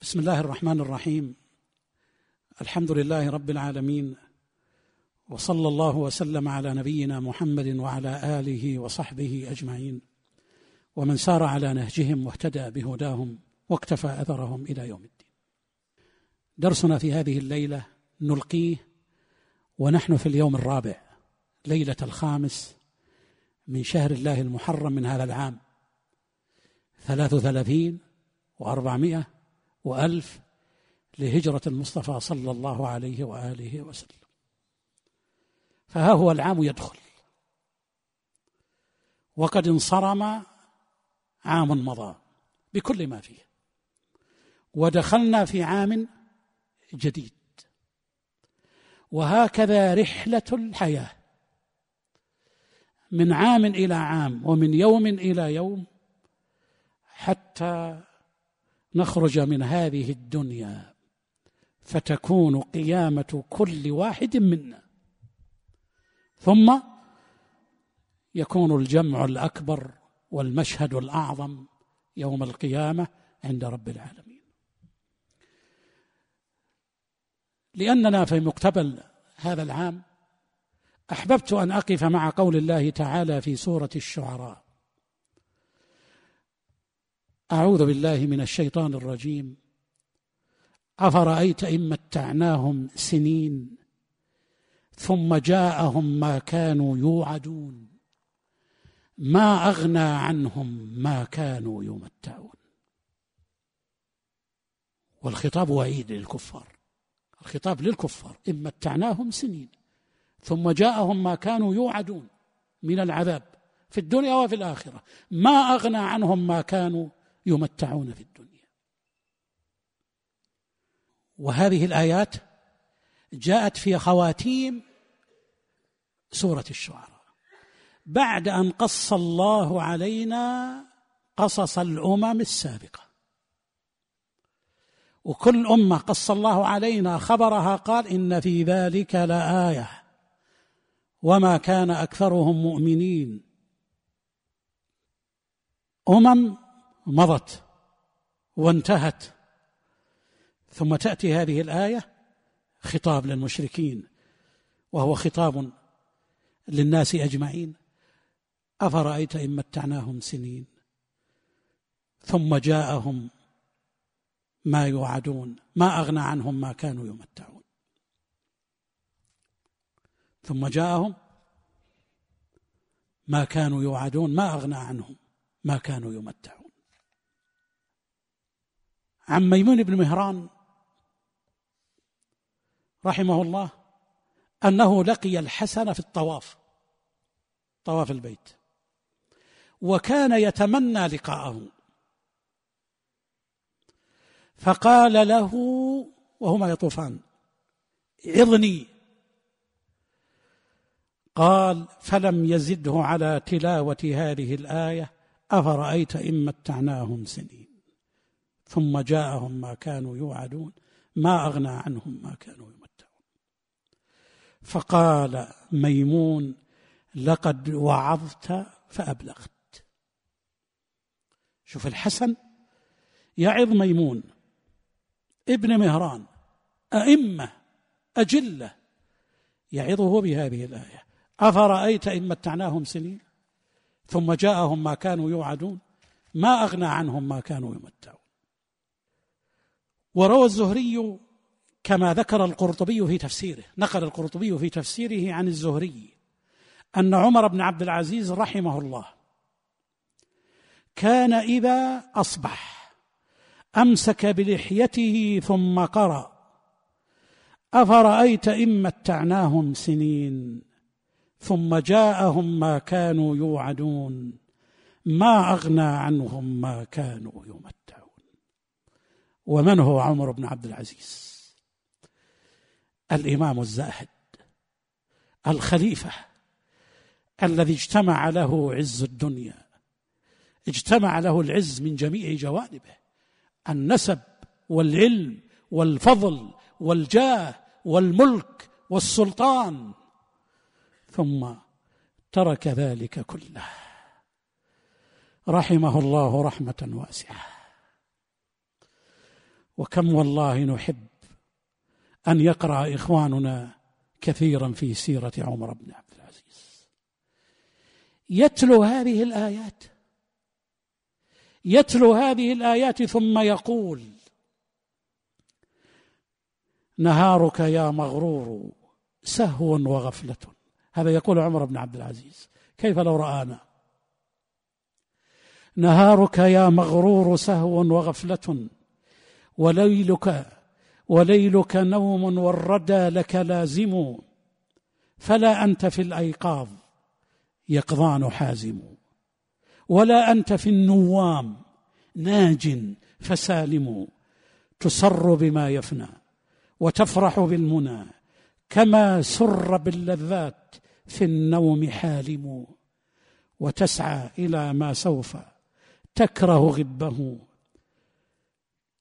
بسم الله الرحمن الرحيم. الحمد لله رب العالمين وصلى الله وسلم على نبينا محمد وعلى آله وصحبه أجمعين. ومن سار على نهجهم واهتدى بهداهم واكتفى أثرهم إلى يوم الدين. درسنا في هذه الليلة نلقيه ونحن في اليوم الرابع ليلة الخامس من شهر الله المحرم من هذا العام ثلاث وثلاثين وأربعمائة وألف لهجرة المصطفى صلى الله عليه وآله وسلم. فها هو العام يدخل. وقد انصرم عام مضى بكل ما فيه. ودخلنا في عام جديد. وهكذا رحلة الحياة. من عام إلى عام ومن يوم إلى يوم حتى نخرج من هذه الدنيا فتكون قيامة كل واحد منا. ثم يكون الجمع الأكبر والمشهد الأعظم يوم القيامة عند رب العالمين. لأننا في مقتبل هذا العام أحببت أن أقف مع قول الله تعالى في سورة الشعراء. أعوذ بالله من الشيطان الرجيم. أفرأيت إن متعناهم سنين ثم جاءهم ما كانوا يوعدون. ما أغنى عنهم ما كانوا يمتعون. والخطاب وعيد للكفار. الخطاب للكفار. إن متعناهم سنين ثم جاءهم ما كانوا يوعدون. من العذاب في الدنيا وفي الآخرة. ما أغنى عنهم ما كانوا يمتعون في الدنيا. وهذه الآيات جاءت في خواتيم سورة الشعراء. بعد أن قص الله علينا قصص الأمم السابقة. وكل أمة قص الله علينا خبرها قال إن في ذلك لآية. وما كان أكثرهم مؤمنين. أمم مضت وانتهت. ثم تأتي هذه الآية خطاب للمشركين وهو خطاب للناس أجمعين. أفرأيت إن متعناهم سنين ثم جاءهم ما يوعدون ما أغنى عنهم ما كانوا يمتعون. ثم جاءهم ما كانوا يوعدون ما أغنى عنهم ما كانوا يمتعون. عن ميمون بن مهران رحمه الله أنه لقي الحسن في الطواف طواف البيت وكان يتمنى لقاءه. فقال له وهما يطوفان عظني. قال فلم يزده على تلاوة هذه الآية أفرأيت إن متعناهم سنين. ثم جاءهم ما كانوا يوعدون ما أغنى عنهم ما كانوا يمتعون. فقال ميمون لقد وعظت فأبلغت. شوف الحسن يعظ ميمون ابن مهران أئمة أجلة يعظه بهذه الآية. أفرأيت إن متعناهم سنين؟ ثم جاءهم ما كانوا يوعدون ما أغنى عنهم ما كانوا يمتعون. وروى الزهري كما ذكر القرطبي في تفسيره نقل القرطبي في تفسيره عن الزهري أن عمر بن عبد العزيز رحمه الله كان إذا أصبح أمسك بلحيته ثم قرأ أفرأيت إن متعناهم سنين ثم جاءهم ما كانوا يوعدون ما أغنى عنهم ما كانوا يمتعون. ومن هو عمر بن عبد العزيز؟ الإمام الزاهد الخليفة الذي اجتمع له عز الدنيا اجتمع له العز من جميع جوانبه النسب والعلم والفضل والجاه والملك والسلطان ثم ترك ذلك كله. رحمه الله رحمة واسعة. وكم والله نحب أن يقرأ إخواننا كثيرا في سيرة عمر بن عبد العزيز. يتلو هذه الآيات. يتلو هذه الآيات ثم يقول نهارك يا مغرور سهو وغفلة. هذا يقول عمر بن عبد العزيز. كيف لو رآنا؟ نهارك يا مغرور سهو وغفلة. وليلك وليلك نوم والردى لك لازم فلا أنت في الأيقاظ يقظان حازم ولا أنت في النوام ناج فسالم تسر بما يفنى وتفرح بالمنى كما سر باللذات في النوم حالم وتسعى إلى ما سوف تكره غبه.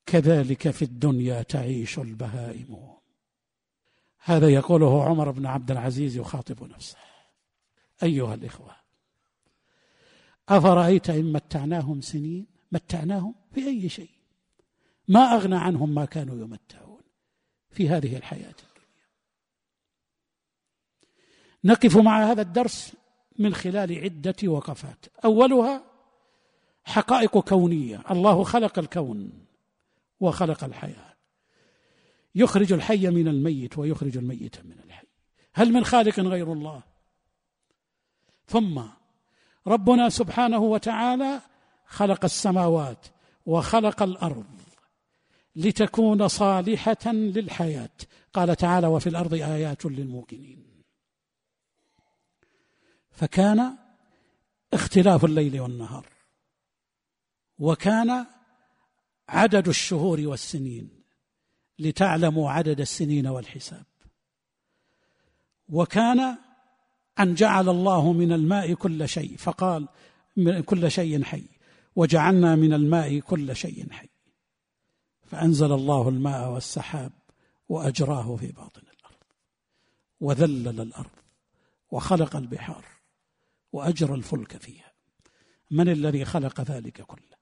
كذلك في الدنيا تعيش البهائم. هذا يقوله عمر بن عبد العزيز يخاطب نفسه. أيها الإخوة أفرأيت إن متعناهم سنين؟ متعناهم باي شيء؟ ما أغنى عنهم ما كانوا يمتعون في هذه الحياة الدنيا. نقف مع هذا الدرس من خلال عدة وقفات. أولها حقائق كونية. الله خلق الكون. وخلق الحياة. يخرج الحي من الميت ويخرج الميت من الحي. هل من خالق غير الله؟ ثم ربنا سبحانه وتعالى خلق السماوات وخلق الأرض لتكون صالحة للحياة. قال تعالى وفي الأرض آيات للموقنين. فكان اختلاف الليل والنهار. وكان عدد الشهور والسنين لتعلموا عدد السنين والحساب. وكان أن جعل الله من الماء كل شيء فقال من كل شيء حي وجعلنا من الماء كل شيء حي. فأنزل الله الماء والسحاب وأجراه في باطن الأرض وذلل الأرض وخلق البحار وأجرى الفلك فيها. من الذي خلق ذلك كله؟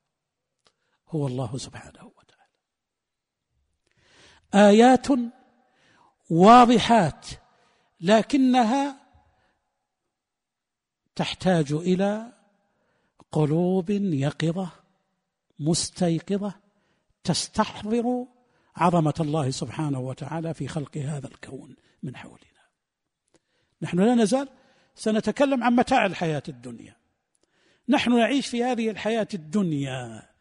هو الله سبحانه وتعالى. آيات واضحات لكنها تحتاج إلى قلوب يقظة مستيقظة تستحضر عظمة الله سبحانه وتعالى في خلق هذا الكون من حولنا. نحن لا نزال سنتكلم عن متاع الحياة الدنيا. نحن نعيش في هذه الحياة الدنيا.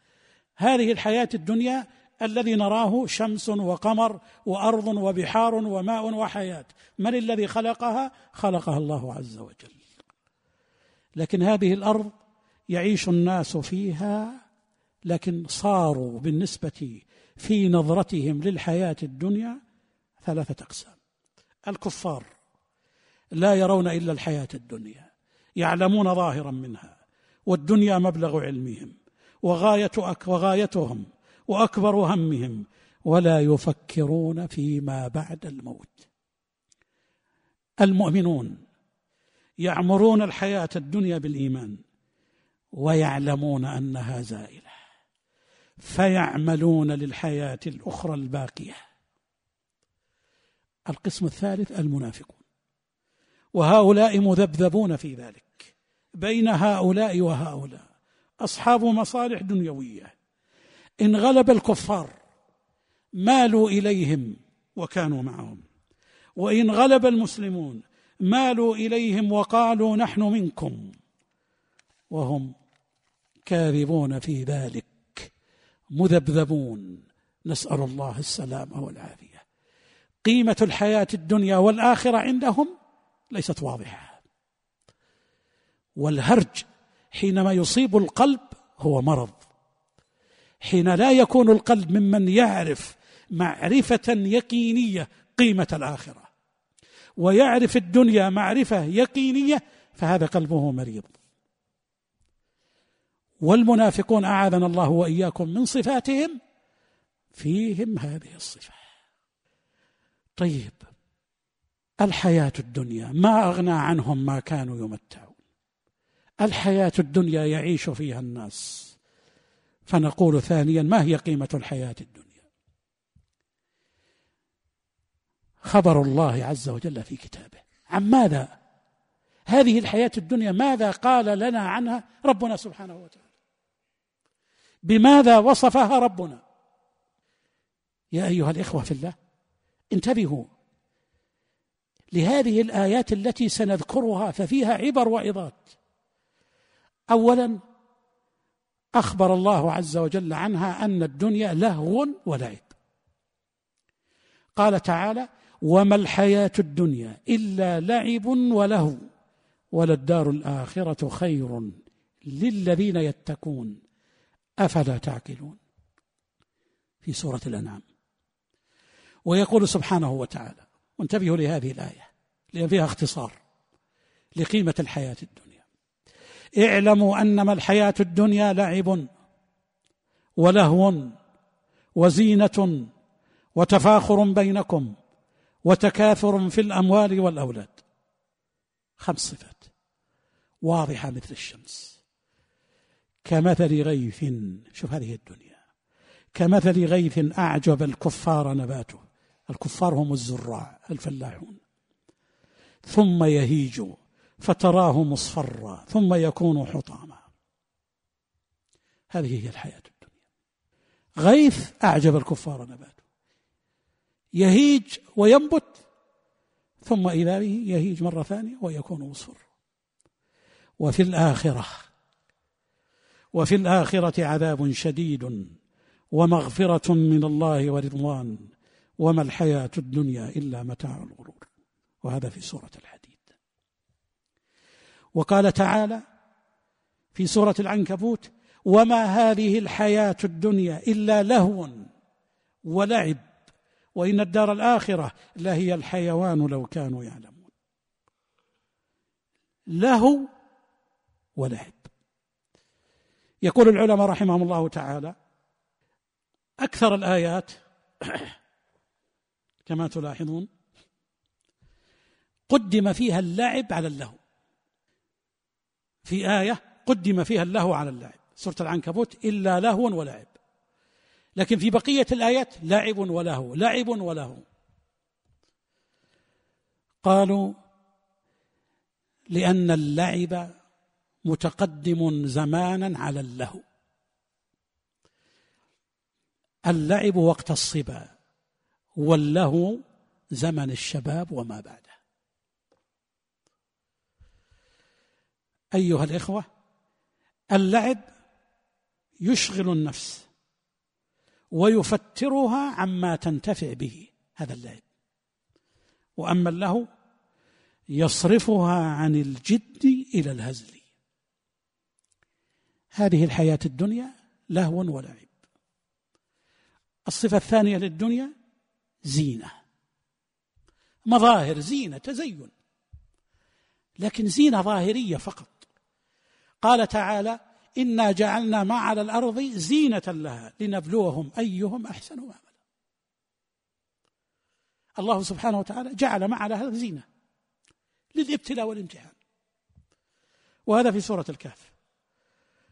هذه الحياة الدنيا الذي نراه شمس وقمر وأرض وبحار وماء وحياة. من الذي خلقها؟ خلقها الله عز وجل. لكن هذه الأرض يعيش الناس فيها لكن صاروا بالنسبة في نظرتهم للحياة الدنيا ثلاثة أقسام. الكفار لا يرون إلا الحياة الدنيا يعلمون ظاهرا منها والدنيا مبلغ علمهم. وغاية وغايتهم وأكبر همهم ولا يفكرون فيما بعد الموت. المؤمنون يعمرون الحياة الدنيا بالإيمان ويعلمون أنها زائلة فيعملون للحياة الأخرى الباقية. القسم الثالث المنافقون وهؤلاء مذبذبون في ذلك بين هؤلاء وهؤلاء. أصحاب مصالح دنيوية. إن غلب الكفار مالوا إليهم وكانوا معهم. وإن غلب المسلمون مالوا إليهم وقالوا نحن منكم. وهم كاذبون في ذلك مذبذبون. نسأل الله السلامه والعافية. قيمة الحياة الدنيا والآخرة عندهم ليست واضحة. والهرج حينما يصيب القلب هو مرض. حين لا يكون القلب ممن يعرف معرفة يقينية قيمة الآخرة ويعرف الدنيا معرفة يقينية فهذا قلبه مريض. والمنافقون أعاذنا الله وإياكم من صفاتهم فيهم هذه الصفة. طيب الحياة الدنيا ما أغنى عنهم ما كانوا يمتعون. الحياة الدنيا يعيش فيها الناس. فنقول ثانيا ما هي قيمة الحياة الدنيا؟ خبر الله عز وجل في كتابه. عن ماذا؟ هذه الحياة الدنيا ماذا قال لنا عنها ربنا سبحانه وتعالى؟ بماذا وصفها ربنا؟ يا أيها الإخوة في الله انتبهوا لهذه الآيات التي سنذكرها ففيها عبر وعظات. أولا أخبر الله عز وجل عنها أن الدنيا لهو ولعب. قال تعالى وما الحياة الدنيا إلا لعب ولهو وللدار الآخرة خير للذين يتقون. أفلا تعقلون؟ في سورة الأنعام. ويقول سبحانه وتعالى وانتبهوا لهذه الآية لأن فيها اختصار لقيمة الحياة الدنيا. اعلموا أنما الحياة الدنيا لعب ولهو وزينة وتفاخر بينكم وتكاثر في الأموال والأولاد. خمس صفات. واضحة مثل الشمس. كمثل غيث شوف هذه الدنيا. كمثل غيث أعجب الكفار نباته. الكفار هم الزراع الفلاحون. ثم يهيج فتراه مصفرا ثم يكون حطاما. هذه هي الحياة الدنيا. غيث أعجب الكفار نباته. يهيج وينبت ثم إذا به يهيج مرة ثانية ويكون مصفر. وفي الآخرة وفي الآخرة عذاب شديد ومغفرة من الله ورضوان وما الحياة الدنيا إلا متاع الغرور. وهذا في سورة الحديد وقال تعالى في سورة العنكبوت وما هذه الحياة الدنيا إلا لهو ولعب وإن الدار الآخرة لهي الحيوان لو كانوا يعلمون. لهو ولعب. يقول العلماء رحمهم الله تعالى أكثر الآيات كما تلاحظون قدم فيها اللعب على اللهو. في آية قدم فيها اللهو على اللعب سورة العنكبوت إلا لهو ولعب لكن في بقية الآيات لعب ولهو لعب ولهو قالوا لأن اللعب متقدم زمانا على اللهو. اللعب وقت الصبا واللهو زمن الشباب وما بعده أيها الإخوة اللعب يشغل النفس ويفترها عما تنتفع به هذا اللعب. وأما اللهو يصرفها عن الجد إلى الهزل. هذه الحياة الدنيا لهو ولعب. الصفة الثانية للدنيا زينة. مظاهر زينة تزين. لكن زينة ظاهرية فقط. قال تعالى إنا جعلنا ما على الأرض زينة لها لنبلوهم أيهم أحسن عملا الله سبحانه وتعالى جعل ما على الأرض زينة للابتلاء والامتحان. وهذا في سورة الكهف.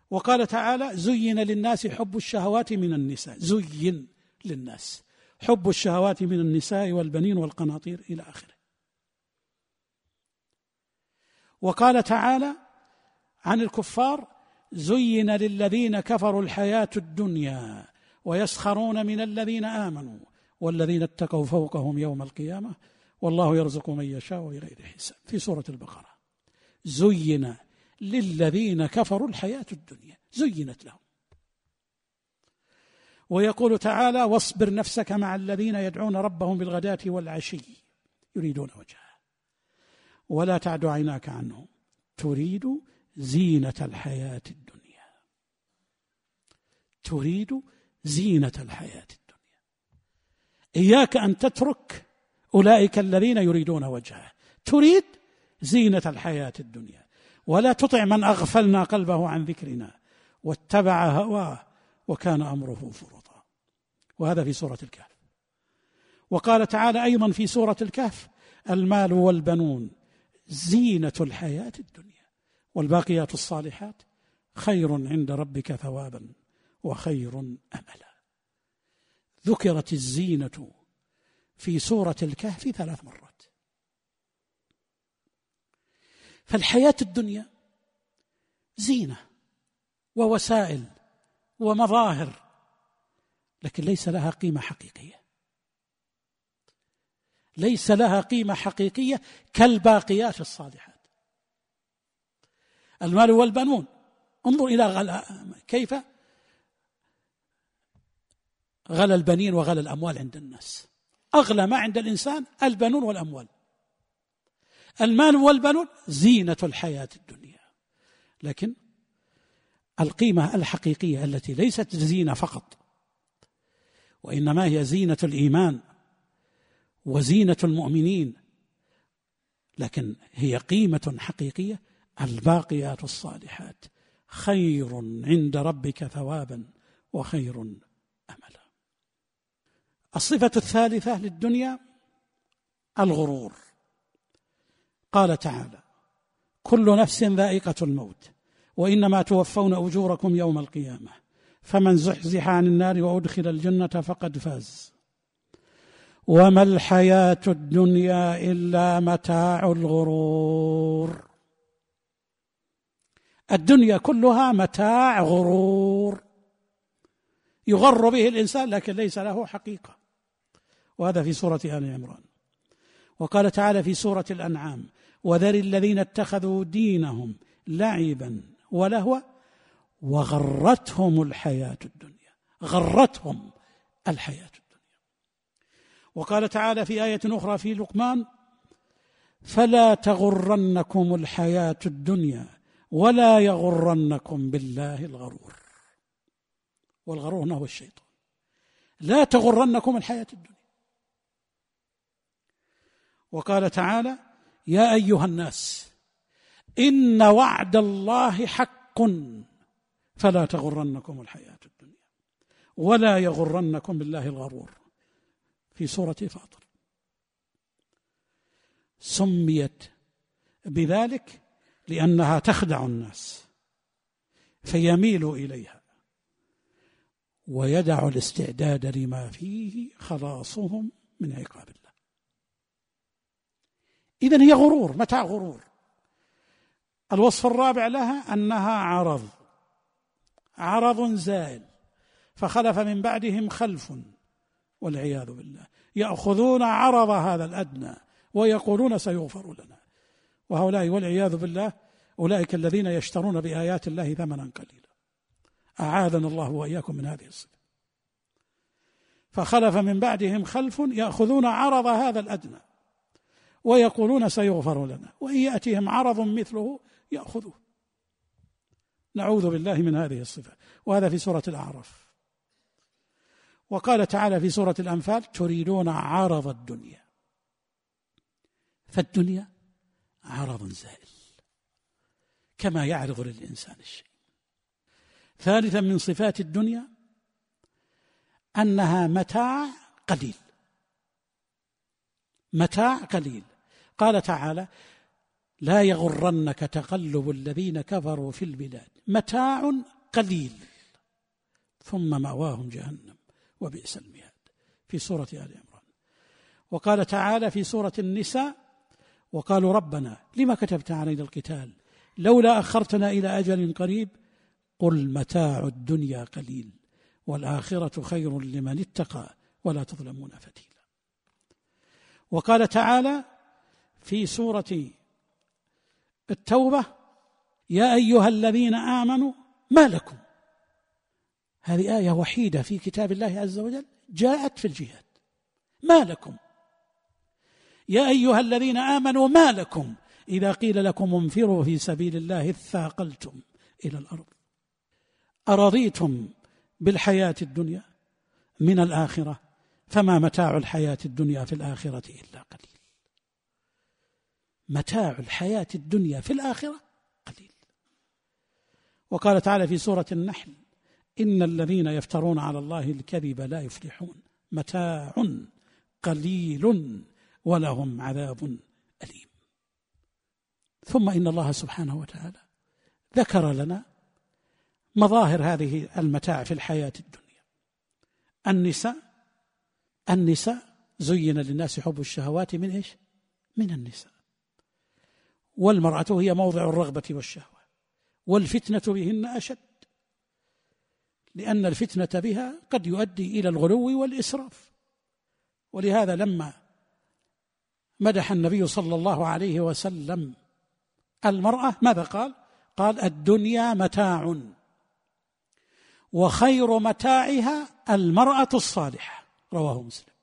وقال تعالى زين للناس حب الشهوات من النساء. زين للناس حب الشهوات من النساء والبنين والقناطير إلى آخره. وقال تعالى عن الكفار زين للذين كفروا الحياة الدنيا ويسخرون من الذين آمنوا والذين اتقوا فوقهم يوم القيامة والله يرزق من يشاء بغير حساب. في سورة البقرة. زين للذين كفروا الحياة الدنيا. زينت لهم. ويقول تعالى واصبر نفسك مع الذين يدعون ربهم بالغداة والعشي. يريدون وجهه. ولا تعد عيناك عنهم. تريد زينة الحياة الدنيا. تريد زينة الحياة الدنيا. إياك أن تترك أولئك الذين يريدون وجهه. تريد زينة الحياة الدنيا. ولا تطع من أغفلنا قلبه عن ذكرنا واتبع هواه وكان أمره فرطا. وهذا في سورة الكهف. وقال تعالى أيضا في سورة الكهف المال والبنون زينة الحياة الدنيا. والباقيات الصالحات خير عند ربك ثوابا وخير أملا. ذكرت الزينة في سورة الكهف ثلاث مرات. فالحياة الدنيا زينة ووسائل ومظاهر لكن ليس لها قيمة حقيقية. ليس لها قيمة حقيقية كالباقيات الصالحات. المال والبنون. انظر إلى غلا كيف غلا البنين وغلا الأموال عند الناس. أغلى ما عند الإنسان البنون والأموال. المال والبنون زينة الحياة الدنيا. لكن القيمة الحقيقية التي ليست زينة فقط وإنما هي زينة الإيمان وزينة المؤمنين لكن هي قيمة حقيقية الباقيات الصالحات. خير عند ربك ثوابا وخير املا. الصفة الثالثة للدنيا الغرور. قال تعالى كل نفس ذائقة الموت وإنما توفون أجوركم يوم القيامة فمن زحزح عن النار وأدخل الجنة فقد فاز. وما الحياة الدنيا إلا متاع الغرور. الدنيا كلها متاع غرور. يغر به الإنسان لكن ليس له حقيقة. وهذا في سورة آل عمران. وقال تعالى في سورة الأنعام وذر الذين اتخذوا دينهم لعبا ولهوا وغرتهم الحياة الدنيا. غرتهم الحياة الدنيا. وقال تعالى في آية أخرى في لقمان فلا تغرنكم الحياة الدنيا ولا يغرنكم بالله الغرور. والغرور هنا هو الشيطان. لا تغرنكم الحياة الدنيا. وقال تعالى يا أيها الناس إن وعد الله حق فلا تغرنكم الحياة الدنيا. ولا يغرنكم بالله الغرور. في سورة فاطر. سميت بذلك لأنها تخدع الناس فيميل إليها ويدع الاستعداد لما فيه خلاصهم من عقاب الله. إذا هي غرور متى غرور؟ الوصف الرابع لها أنها عرض عرض زائل فخلف من بعدهم خلف والعياذ بالله. يأخذون عرض هذا الأدنى ويقولون سيغفر لنا. وهؤلاء والعياذ بالله أولئك الذين يشترون بآيات الله ثمنا قليلا. أعاذنا الله وإياكم من هذه الصفة فخلف من بعدهم خلف يأخذون عرض هذا الأدنى ويقولون سيغفر لنا وإن يأتيهم عرض مثله يأخذوه. نعوذ بالله من هذه الصفة. وهذا في سورة الأعراف. وقال تعالى في سورة الأنفال تريدون عرض الدنيا. فالدنيا عرض زائل كما يعرض للإنسان الشيء. ثالثا من صفات الدنيا أنها متاع قليل. متاع قليل. قال تعالى لا يغرنك تقلب الذين كفروا في البلاد. متاع قليل. ثم مأواهم جهنم وبئس المهاد. في سورة آل عمران. وقال تعالى في سورة النساء وقالوا ربنا لما كتبت علينا القتال؟ لولا أخرتنا إلى أجل قريب قل متاع الدنيا قليل والآخرة خير لمن اتقى ولا تظلمون فتيلا. وقال تعالى في سورة التوبة يا أيها الذين آمنوا ما لكم؟ هذه آية وحيدة في كتاب الله عز وجل جاءت في الجهاد. ما لكم؟ يا أيها الذين آمنوا ما لكم إذا قيل لكم انفروا في سبيل الله اثاقلتم إلى الأرض. أرضيتم بالحياة الدنيا من الآخرة فما متاع الحياة الدنيا في الآخرة إلا قليل. متاع الحياة الدنيا في الآخرة قليل. وقال تعالى في سورة النحل إن الذين يفترون على الله الكذب لا يفلحون. متاع قليل. ولهم عذاب أليم. ثم إن الله سبحانه وتعالى ذكر لنا مظاهر هذه المتاع في الحياة الدنيا. النساء النساء زين للناس حب الشهوات من إيش؟ من النساء. والمرأة هي موضع الرغبة والشهوة والفتنة بهن أشد لأن الفتنة بها قد يؤدي إلى الغلو والإسراف. ولهذا لما مدح النبي صلى الله عليه وسلم. المرأة ماذا قال؟ قال الدنيا متاع وخير متاعها المرأة الصالحة. رواه مسلم.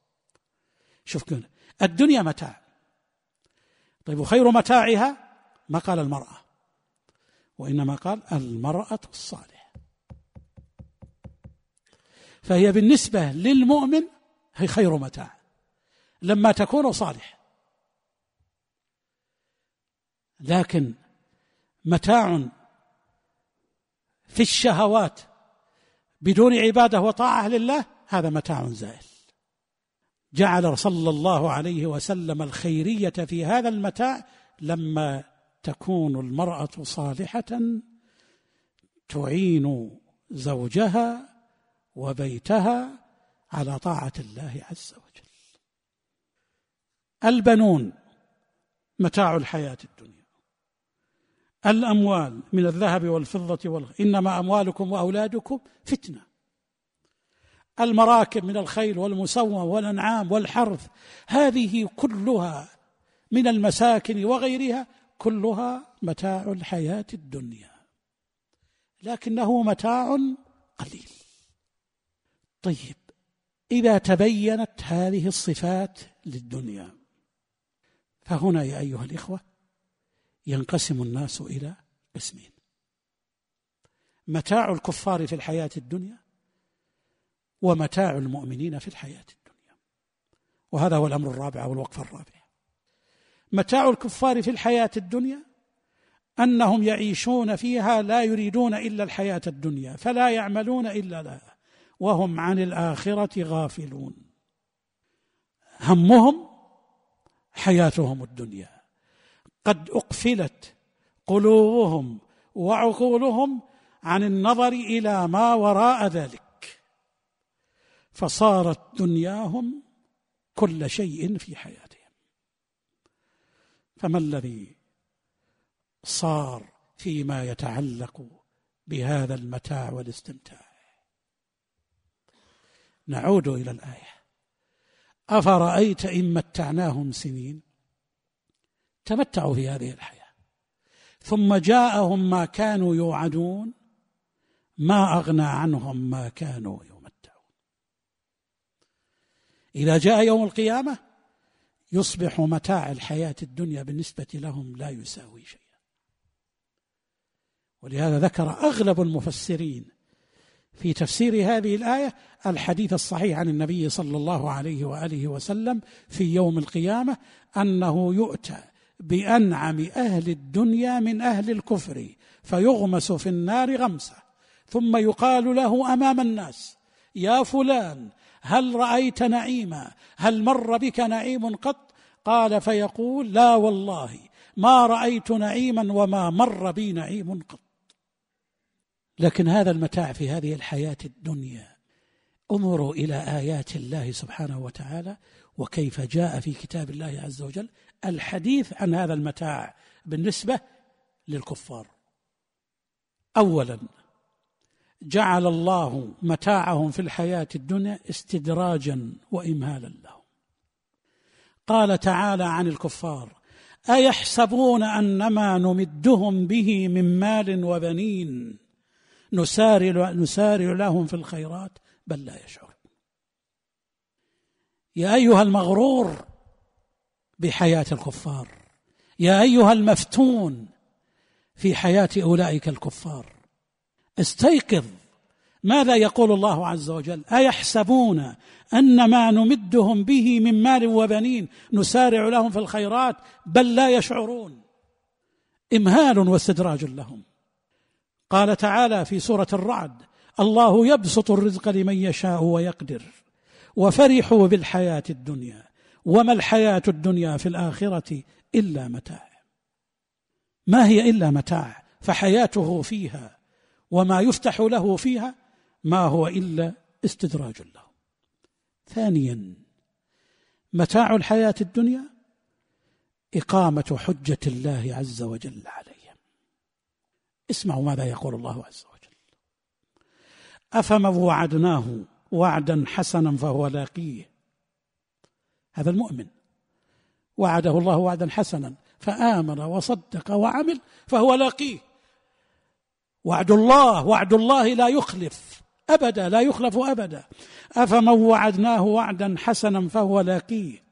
شوف كده الدنيا متاع. طيب وخير متاعها؟ ما قال المرأة. وإنما قال المرأة الصالحة. فهي بالنسبة للمؤمن هي خير متاع. لما تكون صالح لكن متاع في الشهوات بدون عبادة وطاعة لله هذا متاع زائل. جعل صلى الله عليه وسلم الخيرية في هذا المتاع لما تكون المرأة صالحة تعين زوجها وبيتها على طاعة الله عز وجل. البنون متاع الحياة الدنيا. الأموال من الذهب والفضة وال... إنما أموالكم وأولادكم فتنة. المراكب من الخيل والمسوم والأنعام والحرث هذه كلها من المساكن وغيرها كلها متاع الحياة الدنيا. لكنه متاع قليل. طيب إذا تبينت هذه الصفات للدنيا فهنا يا أيها الإخوة ينقسم الناس إلى قسمين. متاع الكفار في الحياة الدنيا ومتاع المؤمنين في الحياة الدنيا. وهذا هو الأمر الرابع أو الوقفة الرابعة. متاع الكفار في الحياة الدنيا أنهم يعيشون فيها لا يريدون إلا الحياة الدنيا فلا يعملون إلا لها وهم عن الآخرة غافلون. همهم حياتهم الدنيا. قد أقفلت قلوبهم وعقولهم عن النظر إلى ما وراء ذلك. فصارت دنياهم كل شيء في حياتهم. فما الذي صار فيما يتعلق بهذا المتاع والاستمتاع؟ نعود إلى الآية. أفرأيت إن متعناهم سنين؟ تمتعوا في هذه الحياة. ثم جاءهم ما كانوا يوعدون ما أغنى عنهم ما كانوا يمتعون. إذا جاء يوم القيامة يصبح متاع الحياة الدنيا بالنسبة لهم لا يساوي شيئا. ولهذا ذكر أغلب المفسرين في تفسير هذه الآية الحديث الصحيح عن النبي صلى الله عليه وآله وسلم في يوم القيامة أنه يؤتى بأنعم أهل الدنيا من أهل الكفر فيغمس في النار غمسة. ثم يقال له أمام الناس يا فلان هل رأيت نعيما؟ هل مر بك نعيم قط؟ قال فيقول لا والله ما رأيت نعيما وما مر بي نعيم قط. لكن هذا المتاع في هذه الحياة الدنيا. انظروا إلى آيات الله سبحانه وتعالى وكيف جاء في كتاب الله عز وجل الحديث عن هذا المتاع بالنسبة للكفار. اولا جعل الله متاعهم في الحياة الدنيا استدراجا وامهالا لهم. قال تعالى عن الكفار أيحسبون أنما نمدهم به من مال وبنين؟ نسارع نسارع لهم في الخيرات بل لا يشعرون يا أيها المغرور بحياة الكفار يا أيها المفتون في حياة أولئك الكفار استيقظ. ماذا يقول الله عز وجل؟ أيحسبون أن ما نمدهم به من مال وبنين نسارع لهم في الخيرات بل لا يشعرون. إمهال واستدراج لهم. قال تعالى في سورة الرعد الله يبسط الرزق لمن يشاء ويقدر. وفرحوا بالحياة الدنيا. وما الحياة الدنيا في الآخرة إلا متاع. ما هي إلا متاع؟ فحياته فيها. وما يفتح له فيها ما هو إلا استدراج له. ثانيا متاع الحياة الدنيا إقامة حجة الله عز وجل عليهم اسمعوا ماذا يقول الله عز وجل أفمن وعدناه وعدا حسنا فهو لاقيه. هذا المؤمن. وعده الله وعدا حسنا فآمن وصدق وعمل فهو لاقيه. وعد الله وعد الله لا يخلف أبدا لا يخلف أبدا. أفمن وعدناه وعدا حسنا فهو لاقيه.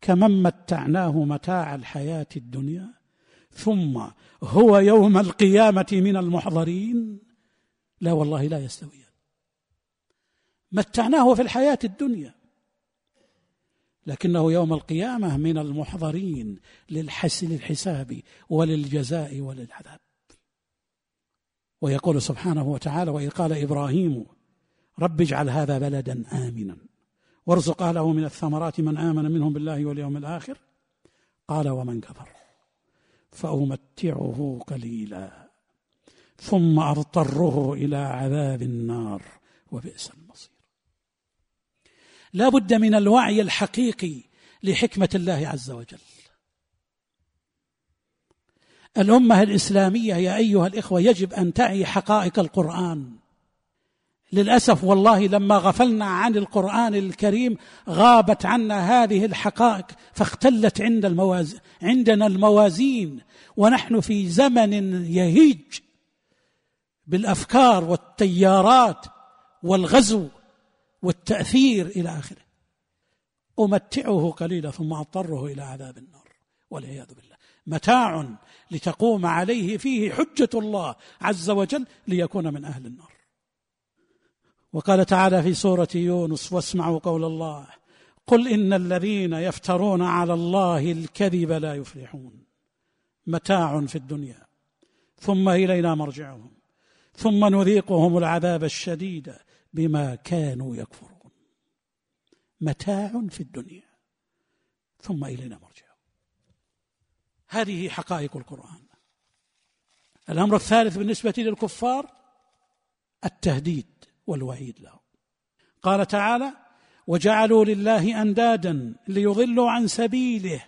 كمن متعناه متاع الحياة الدنيا ثم هو يوم القيامة من المحضرين. لا والله لا يستويان. متعناه في الحياة الدنيا. لكنه يوم القيامة من المحضرين للحسن الحساب وللجزاء وللعذاب. ويقول سبحانه وتعالى وإذ قال إبراهيم رب اجعل هذا بلدا آمنا. وارزق أهله من الثمرات من آمن منهم بالله واليوم الآخر. قال ومن كفر. فأمتعه قليلا. ثم أضطره إلى عذاب النار وبئس المصير. لا بد من الوعي الحقيقي لحكمة الله عز وجل. الأمة الإسلامية يا أيها الإخوة يجب أن تعي حقائق القرآن. للأسف والله لما غفلنا عن القرآن الكريم غابت عنا هذه الحقائق فاختلت عند عندنا الموازين. ونحن في زمن يهيج. بالأفكار والتيارات والغزو والتأثير إلى آخره. أمتعه قليلا ثم أضطره إلى عذاب النار والعياذ بالله. متاع لتقوم عليه فيه حجة الله عز وجل ليكون من أهل النار. وقال تعالى في سورة يونس واسمعوا قول الله. قل إن الذين يفترون على الله الكذب لا يفلحون. متاع في الدنيا. ثم إلينا مرجعهم. ثم نذيقهم العذاب الشديد بما كانوا يكفرون. متاع في الدنيا. ثم إلينا مرجعهم. هذه حقائق القرآن. الأمر الثالث بالنسبة للكفار التهديد والوعيد لهم. قال تعالى وجعلوا لله أندادا ليضلوا عن سبيله.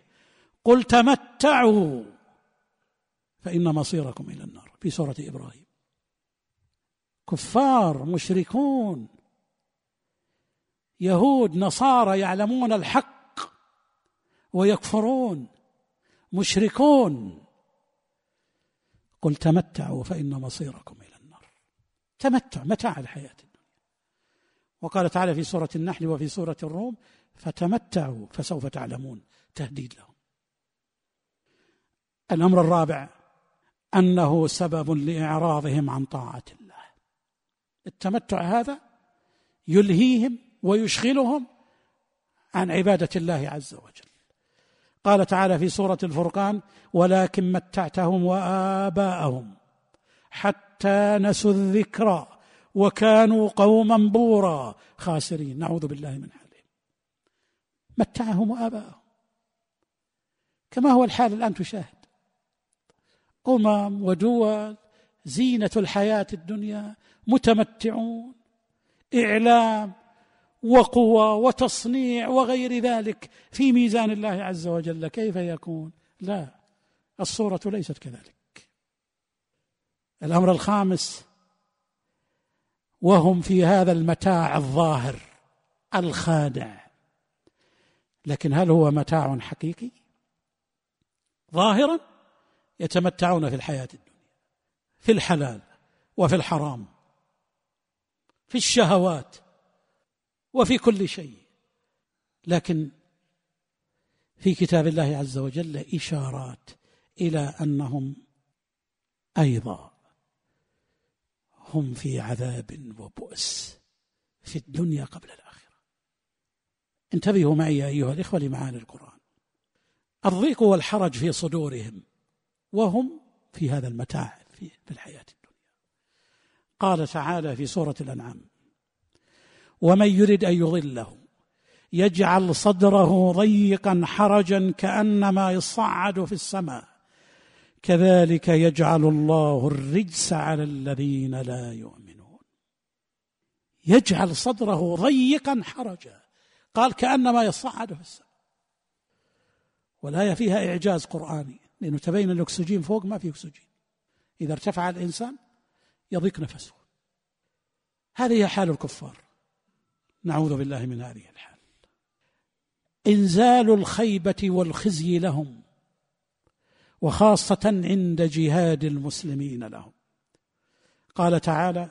قل تمتعوا فإن مصيركم إلى النار. في سورة إبراهيم. كفار مشركون. يهود نصارى يعلمون الحق ويكفرون. مشركون. قل تمتعوا فإن مصيركم إلى النار. تمتع متاع الحياة وقال تعالى في سورة النحل وفي سورة الروم فتمتعوا فسوف تعلمون. تهديد لهم. الأمر الرابع أنه سبب لإعراضهم عن طاعة الله. التمتع هذا يلهيهم ويشغلهم عن عبادة الله عز وجل. قال تعالى في سورة الفرقان ولكن متعتهم وآباءهم حتى نسوا الذكرى وكانوا قوما بورا خاسرين. نعوذ بالله من حالهم. متعهم وآباءهم. كما هو الحال الآن تشاهد. أمم ودول زينة الحياة الدنيا متمتعون إعلام وقوة وتصنيع وغير ذلك في ميزان الله عز وجل. كيف يكون؟ لا الصورة ليست كذلك. الأمر الخامس وهم في هذا المتاع الظاهر الخادع. لكن هل هو متاع حقيقي؟ ظاهرا يتمتعون في الحياة الدنيا. في الحلال وفي الحرام في الشهوات وفي كل شيء. لكن في كتاب الله عز وجل إشارات إلى أنهم أيضا هم في عذاب وبؤس في الدنيا قبل الآخرة. انتبهوا معي أيها الإخوة لمعاني القرآن. الضيق والحرج في صدورهم وهم في هذا المتاع. في الحياة الدنيا. قال تعالى في سورة الأنعام ومن يرد أن يضله يجعل صدره ضيقا حرجا كأنما يصعد في السماء كذلك يجعل الله الرجس على الذين لا يؤمنون. يجعل صدره ضيقا حرجا قال كأنما يصعد في السماء. والآية فيها إعجاز قرآني لأنه تبين الأكسجين فوق ما في أكسجين. إذا ارتفع الإنسان يضيق نفسه. هذه حال الكفار. نعوذ بالله من هذه الحال. إنزال الخيبة والخزي لهم وخاصة عند جهاد المسلمين لهم. قال تعالى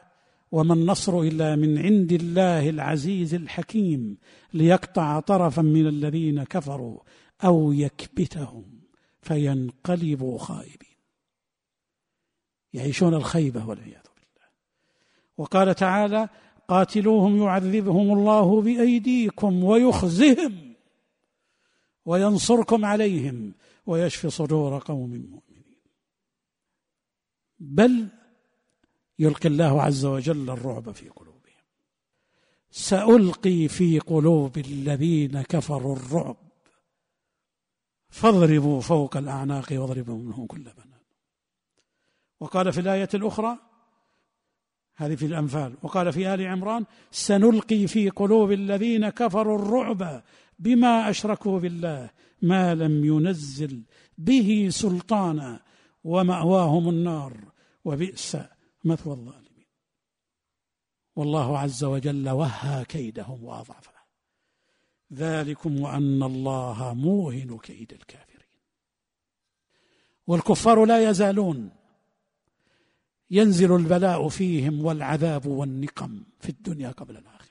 وما النصر إلا من عند الله العزيز الحكيم ليقطع طرفا من الذين كفروا أو يكبتهم فينقلبوا خائبين. يعيشون الخيبة والعياذ بالله. وقال تعالى قاتلوهم يعذبهم الله بأيديكم ويخزهم وينصركم عليهم ويشفي صدور قوم مؤمنين. بل يلقي الله عز وجل الرعب في قلوبهم. سألقي في قلوب الذين كفروا الرعب. فاضربوا فوق الأعناق واضربوا منهم كل بنان. وقال في الآية الأخرى هذه في الأنفال وقال في آل عمران سنلقي في قلوب الذين كفروا الرعب بما أشركوا بالله ما لم ينزل به سلطانا ومأواهم النار وبئس مثوى الظالمين. والله عز وجل وهى كيدهم وأضعفه. ذلكم وأن الله موهن كيد الكافرين. والكفار لا يزالون ينزل البلاء فيهم والعذاب والنقم في الدنيا قبل الآخرة.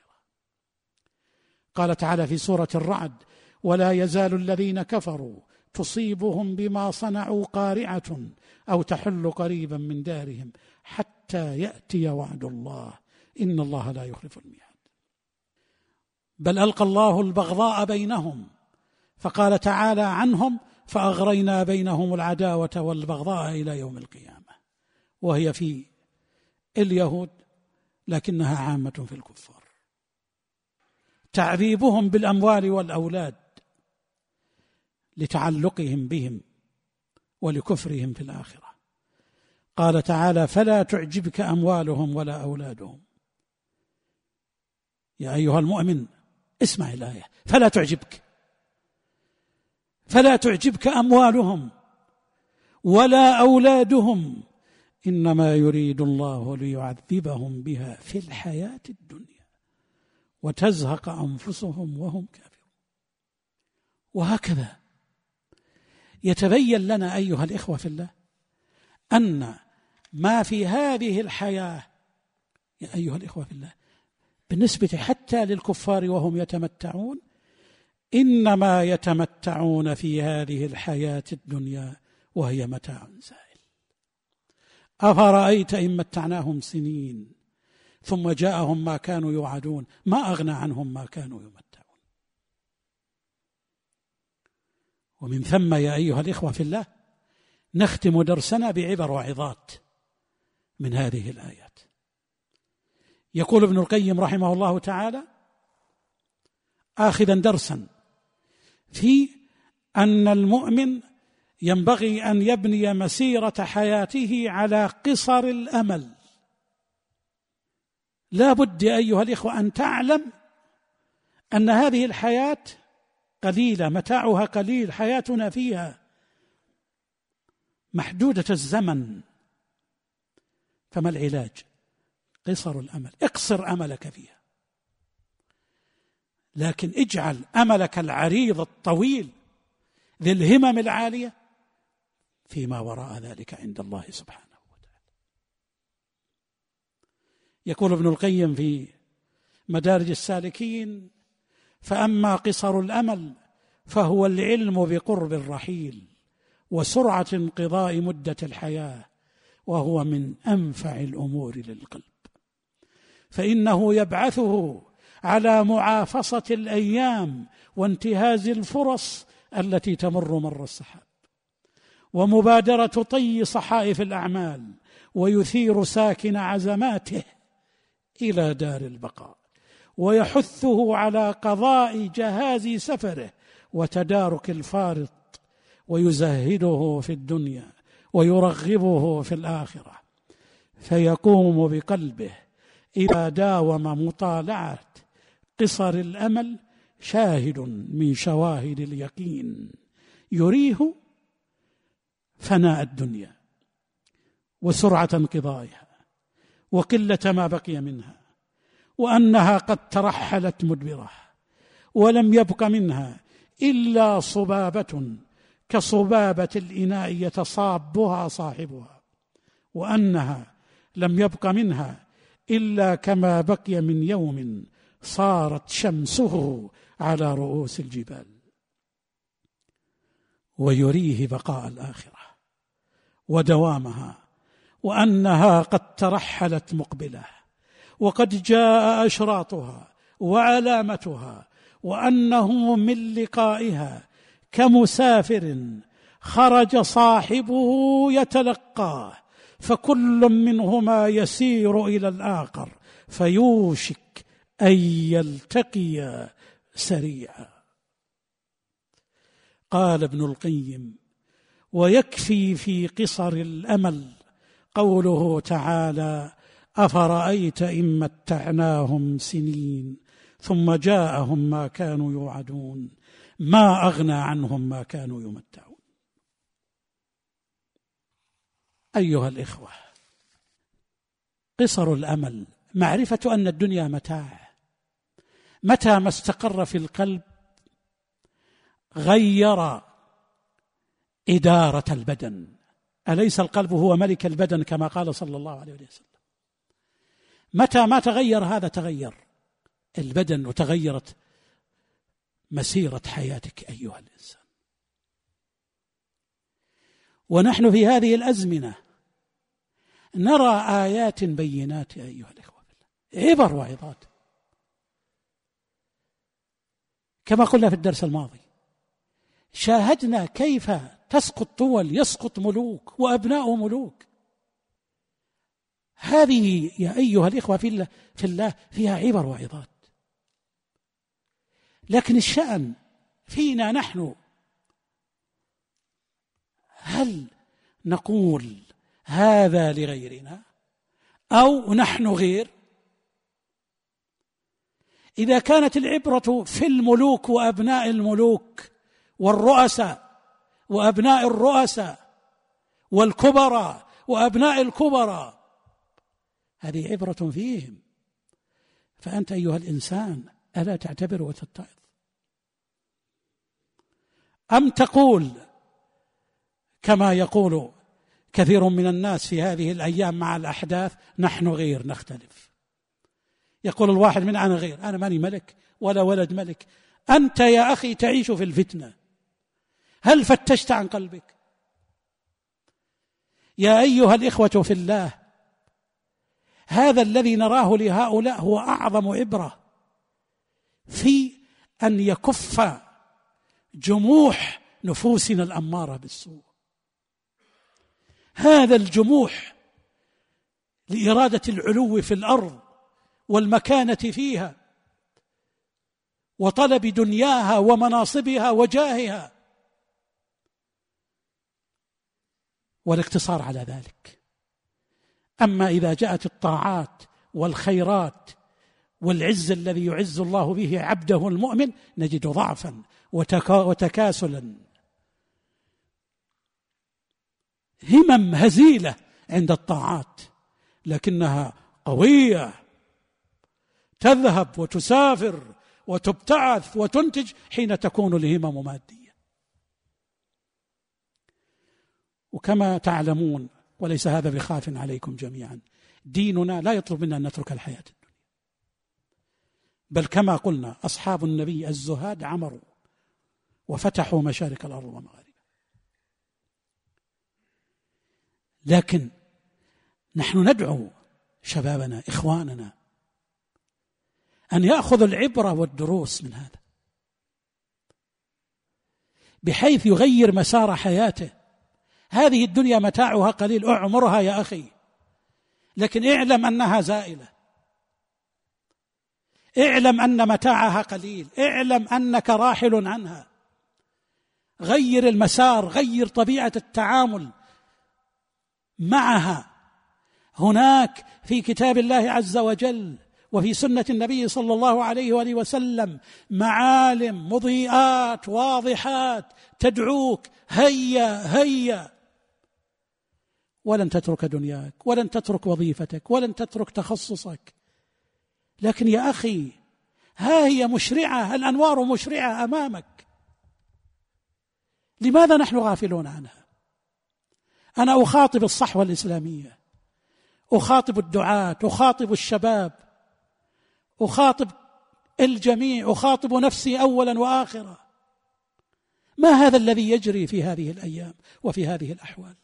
قال تعالى في سورة الرعد ولا يزال الذين كفروا تصيبهم بما صنعوا قارعة أو تحل قريبا من دارهم حتى يأتي وعد الله. إن الله لا يخلف الميعاد. بل ألقى الله البغضاء بينهم. فقال تعالى عنهم فأغرينا بينهم العداوة والبغضاء إلى يوم القيامة. وهي في اليهود لكنها عامة في الكفار. تعذيبهم بالأموال والأولاد لتعلقهم بهم ولكفرهم في الآخرة. قال تعالى فلا تعجبك أموالهم ولا أولادهم. يا أيها المؤمن اسمع الآية. فلا تعجبك. فلا تعجبك أموالهم ولا أولادهم. إنما يريد الله ليعذبهم بها في الحياة الدنيا وتزهق أنفسهم وهم كافرون. وهكذا يتبين لنا أيها الإخوة في الله أن ما في هذه الحياة يا أيها الإخوة في الله بالنسبة حتى للكفار وهم يتمتعون إنما يتمتعون في هذه الحياة الدنيا وهي متاع زائل أفرأيت إن متعناهم سنين ثم جاءهم ما كانوا يوعدون؟ ما أغنى عنهم ما كانوا يمتعون. ومن ثم يا أيها الإخوة في الله نختم درسنا بعبر وعظات من هذه الآيات. يقول ابن القيم رحمه الله تعالى آخذا درسا في أن المؤمن ينبغي أن يبني مسيرة حياته على قصر الأمل. لا بد أيها الإخوة أن تعلم أن هذه الحياة قليلة متاعها قليل حياتنا فيها محدودة الزمن. فما العلاج؟ قصر الأمل. اقصر أملك فيها. لكن اجعل أملك العريض الطويل ذي الهمم العالية فيما وراء ذلك عند الله سبحانه وتعالى. يقول ابن القيم في مدارج السالكين فأما قصر الأمل فهو العلم بقرب الرحيل وسرعة انقضاء مدة الحياة وهو من أنفع الأمور للقلب. فإنه يبعثه على معافصة الأيام وانتهاز الفرص التي تمر مر السحاب. ومبادرة طي صحائف الأعمال ويثير ساكن عزماته إلى دار البقاء ويحثه على قضاء جهاز سفره وتدارك الفارط ويزهده في الدنيا ويرغبه في الآخرة فيقوم بقلبه إذا داوم مطالعه قصر الأمل شاهد من شواهد اليقين يريه فناء الدنيا وسرعة انقضائها وقلة ما بقي منها وأنها قد ترحلت مدبرة ولم يبق منها إلا صبابة كصبابة الإناء يتصابها صاحبها وأنها لم يبق منها إلا كما بقي من يوم صارت شمسه على رؤوس الجبال ويريه بقاء الآخرة ودوامها وأنها قد ترحلت مقبلة وقد جاء أشراطها وعلامتها وأنه من لقائها كمسافر خرج صاحبه يتلقاه فكل منهما يسير إلى الآخر فيوشك أن يلتقيا سريعا. قال ابن القيم ويكفي في قصر الأمل قوله تعالى أفرأيت إن متعناهم سنين ثم جاءهم ما كانوا يوعدون ما أغنى عنهم ما كانوا يمتعون. أيها الإخوة قصر الأمل معرفة أن الدنيا متاع متى ما استقر في القلب غير إدارة البدن. أليس القلب هو ملك البدن كما قال صلى الله عليه وسلم؟ متى ما تغير هذا تغير. البدن وتغيرت مسيرة حياتك أيها الإنسان. ونحن في هذه الأزمنة نرى آيات بينات أيها الإخوة عبر وعظات كما قلنا في الدرس الماضي شاهدنا كيف تسقط دول يسقط ملوك وأبناء ملوك. هذه يا أيها الإخوة في الله في الله فيها عبر وعظات. لكن الشأن فينا نحن. هل نقول هذا لغيرنا أو نحن غير؟ إذا كانت العبرة في الملوك وأبناء الملوك والرؤساء وأبناء الرؤساء والكبراء وأبناء الكبراء. هذه عبرة فيهم. فأنت أيها الإنسان ألا تعتبر وتتعظ؟ أم تقول كما يقول كثير من الناس في هذه الأيام مع الأحداث نحن غير نختلف. يقول الواحد من أنا غير أنا ماني ملك ولا ولد ملك. أنت يا أخي تعيش في الفتنة. هل فتشت عن قلبك؟ يا أيها الإخوة في الله هذا الذي نراه لهؤلاء هو أعظم عبرة في أن يكف جموح نفوسنا الأمارة بالسوء. هذا الجموح لإرادة العلو في الأرض والمكانة فيها وطلب دنياها ومناصبها وجاهها والاقتصار على ذلك. أما إذا جاءت الطاعات والخيرات والعز الذي يعز الله به عبده المؤمن نجد ضعفا وتكاسلا. همم هزيلة عند الطاعات لكنها قوية. تذهب وتسافر وتبتعث وتنتج حين تكون الهمم مادية. وكما تعلمون وليس هذا بخاف عليكم جميعا. ديننا لا يطلب منا أن نترك الحياة الدنيا. بل كما قلنا أصحاب النبي الزهاد عمروا وفتحوا مشارق الأرض ومغاربها. لكن نحن ندعو شبابنا إخواننا أن ياخذوا العبرة والدروس من هذا بحيث يغير مسار حياته هذه الدنيا متاعها قليل اعمرها يا أخي. لكن اعلم أنها زائلة. اعلم أن متاعها قليل. اعلم أنك راحل عنها. غير المسار غير طبيعة التعامل معها. هناك في كتاب الله عز وجل وفي سنة النبي صلى الله عليه وآله وسلم معالم مضيئات واضحات تدعوك هيا هيا. ولن تترك دنياك ولن تترك وظيفتك ولن تترك تخصصك. لكن يا أخي ها هي مشرعة الأنوار مشرعة أمامك. لماذا نحن غافلون عنها؟ أنا أخاطب الصحوة الإسلامية أخاطب الدعاة أخاطب الشباب أخاطب الجميع أخاطب نفسي اولا واخرا. ما هذا الذي يجري في هذه الأيام وفي هذه الأحوال؟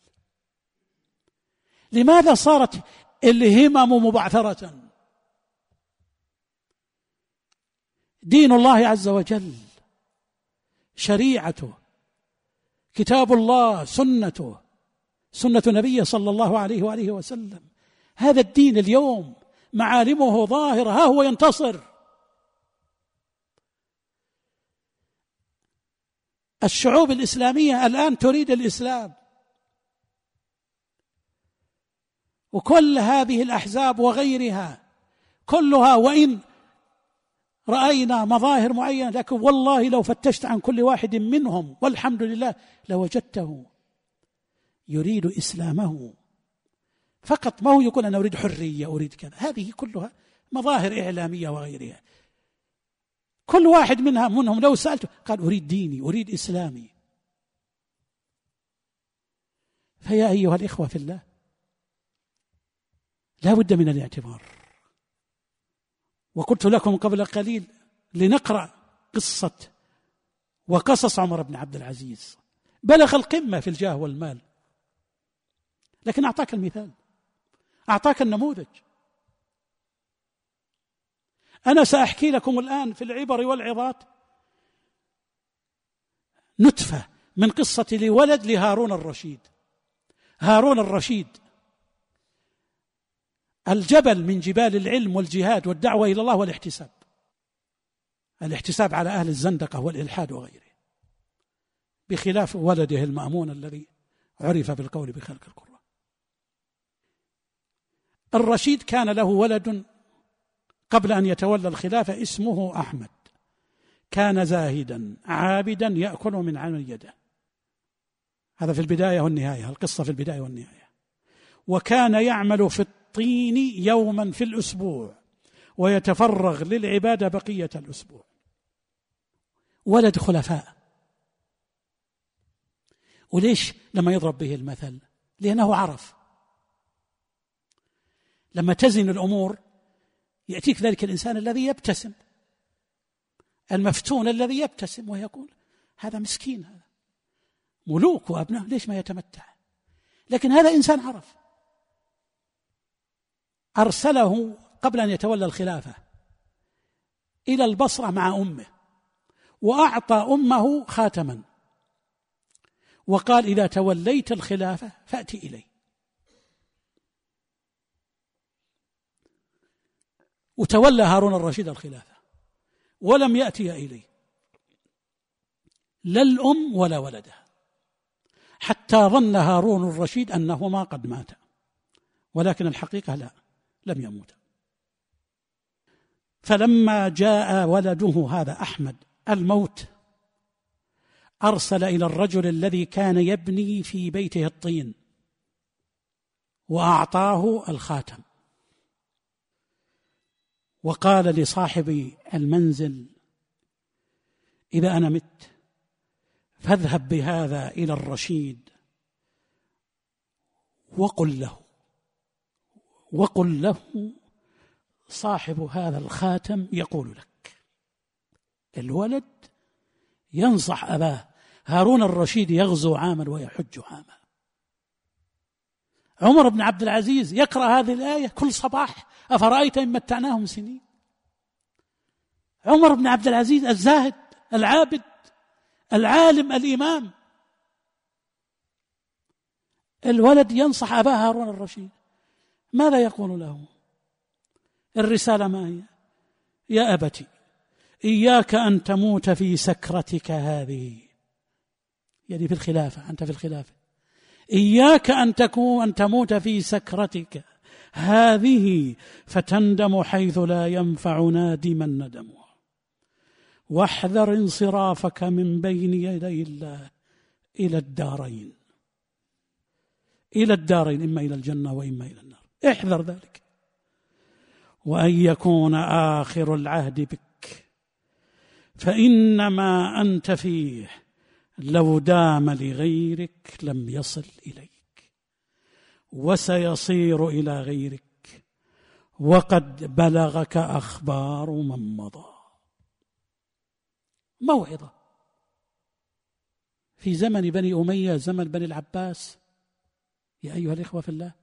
لماذا صارت الهمم مبعثرة؟ دين الله عز وجل شريعته كتاب الله سنته سنة نبيه صلى الله عليه وآله وسلم. هذا الدين اليوم معالمه ظاهرة ها هو ينتصر. الشعوب الإسلامية الآن تريد الإسلام. وكل هذه الأحزاب وغيرها كلها وإن رأينا مظاهر معينة لكن والله لو فتشت عن كل واحد منهم والحمد لله لوجدته يريد إسلامه. فقط ما هو يقول أنا أريد حرية أريد كذا. هذه كلها مظاهر إعلامية وغيرها. كل واحد منها منهم لو سالته قال أريد ديني أريد إسلامي. فيا أيها الإخوة في الله لا بد من الاعتبار. وقلت لكم قبل قليل لنقرأ قصة وقصص عمر بن عبد العزيز. بلغ القمة في الجاه والمال. لكن أعطاك المثال. أعطاك النموذج. أنا سأحكي لكم الآن في العبر والعظات نتفة من قصة لولد لهارون الرشيد. هارون الرشيد الجبل من جبال العلم والجهاد والدعوة إلى الله والاحتساب. الاحتساب على أهل الزندقة والإلحاد وغيره. بخلاف ولده المأمون الذي عرف بالقول بخلق القران الرشيد كان له ولد قبل أن يتولى الخلافة اسمه أحمد. كان زاهدا عابدا يأكل من عمل يده. هذا في البداية والنهاية القصة في البداية والنهاية. وكان يعمل في الطين يوما في الأسبوع ويتفرغ للعبادة بقية الأسبوع. ولد خلفاء وليش لما يضرب به المثل؟ لأنه عرف. لما تزن الأمور يأتيك ذلك الإنسان الذي يبتسم. المفتون الذي يبتسم ويقول هذا مسكين هذا. ملوك وأبناء ليش ما يتمتع؟ لكن هذا إنسان عرف. أرسله قبل أن يتولى الخلافة إلى البصرة مع أمه وأعطى أمه خاتما. وقال إذا توليت الخلافة فأتي إلي. وتولى هارون الرشيد الخلافة ولم يأتي إليه لا الأم ولا ولدها حتى ظن هارون الرشيد أنهما قد ماتا. ولكن الحقيقة لا. لم يموت. فلما جاء ولده هذا أحمد الموت أرسل إلى الرجل الذي كان يبني في بيته الطين وأعطاه الخاتم. وقال لصاحب المنزل إذا أنا مت فاذهب بهذا إلى الرشيد وقل له. وقل له صاحب هذا الخاتم يقول لك الولد ينصح أباه هارون الرشيد يغزو عاما ويحج عاما. عمر بن عبد العزيز يقرأ هذه الآية كل صباح أفرأيت إن متعناهم سنين؟ عمر بن عبد العزيز الزاهد العابد العالم الإمام. الولد ينصح أباه هارون الرشيد. ماذا يقول له؟ الرسالة ما هي يا أبت إياك أن تموت في سكرتك هذه. يعني في الخلافة أنت في الخلافة. إياك أن تكون أن تموت في سكرتك هذه فتندم حيث لا ينفع نادما ندمه واحذر انصرافك من بين يدي الله إلى الدارين. إلى الدارين إما إلى الجنة وإما إلى النار. احذر ذلك. وأن يكون آخر العهد بك. فإنما أنت فيه لو دام لغيرك لم يصل إليك. وسيصير إلى غيرك. وقد بلغك أخبار من مضى. موعظة. في زمن بني أمية زمن بني العباس. يا أيها الإخوة في الله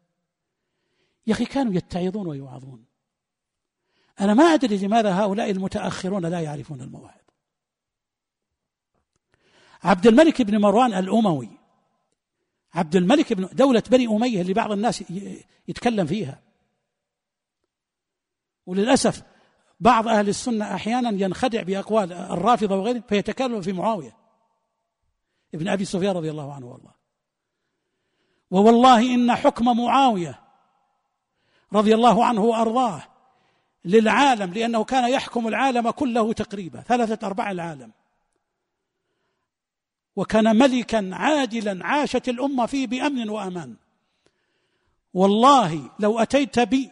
يا أخي كانوا يتعظون ويوعظون أنا ما أدري لماذا هؤلاء المتأخرون لا يعرفون المواعظ عبد الملك بن مروان الأموي عبد الملك بن دولة بني أمية اللي بعض الناس يتكلم فيها. وللأسف بعض أهل السنة أحيانا ينخدع بأقوال الرافضة وغيرهم فيتكلم في معاوية ابن أبي سفيان رضي الله عنه والله. ووالله إن حكم معاوية رضي الله عنه وأرضاه للعالم لأنه كان يحكم العالم كله تقريبا ثلاثة أرباع العالم. وكان ملكا عادلا عاشت الأمة فيه بأمن وأمان. والله لو أتيت بي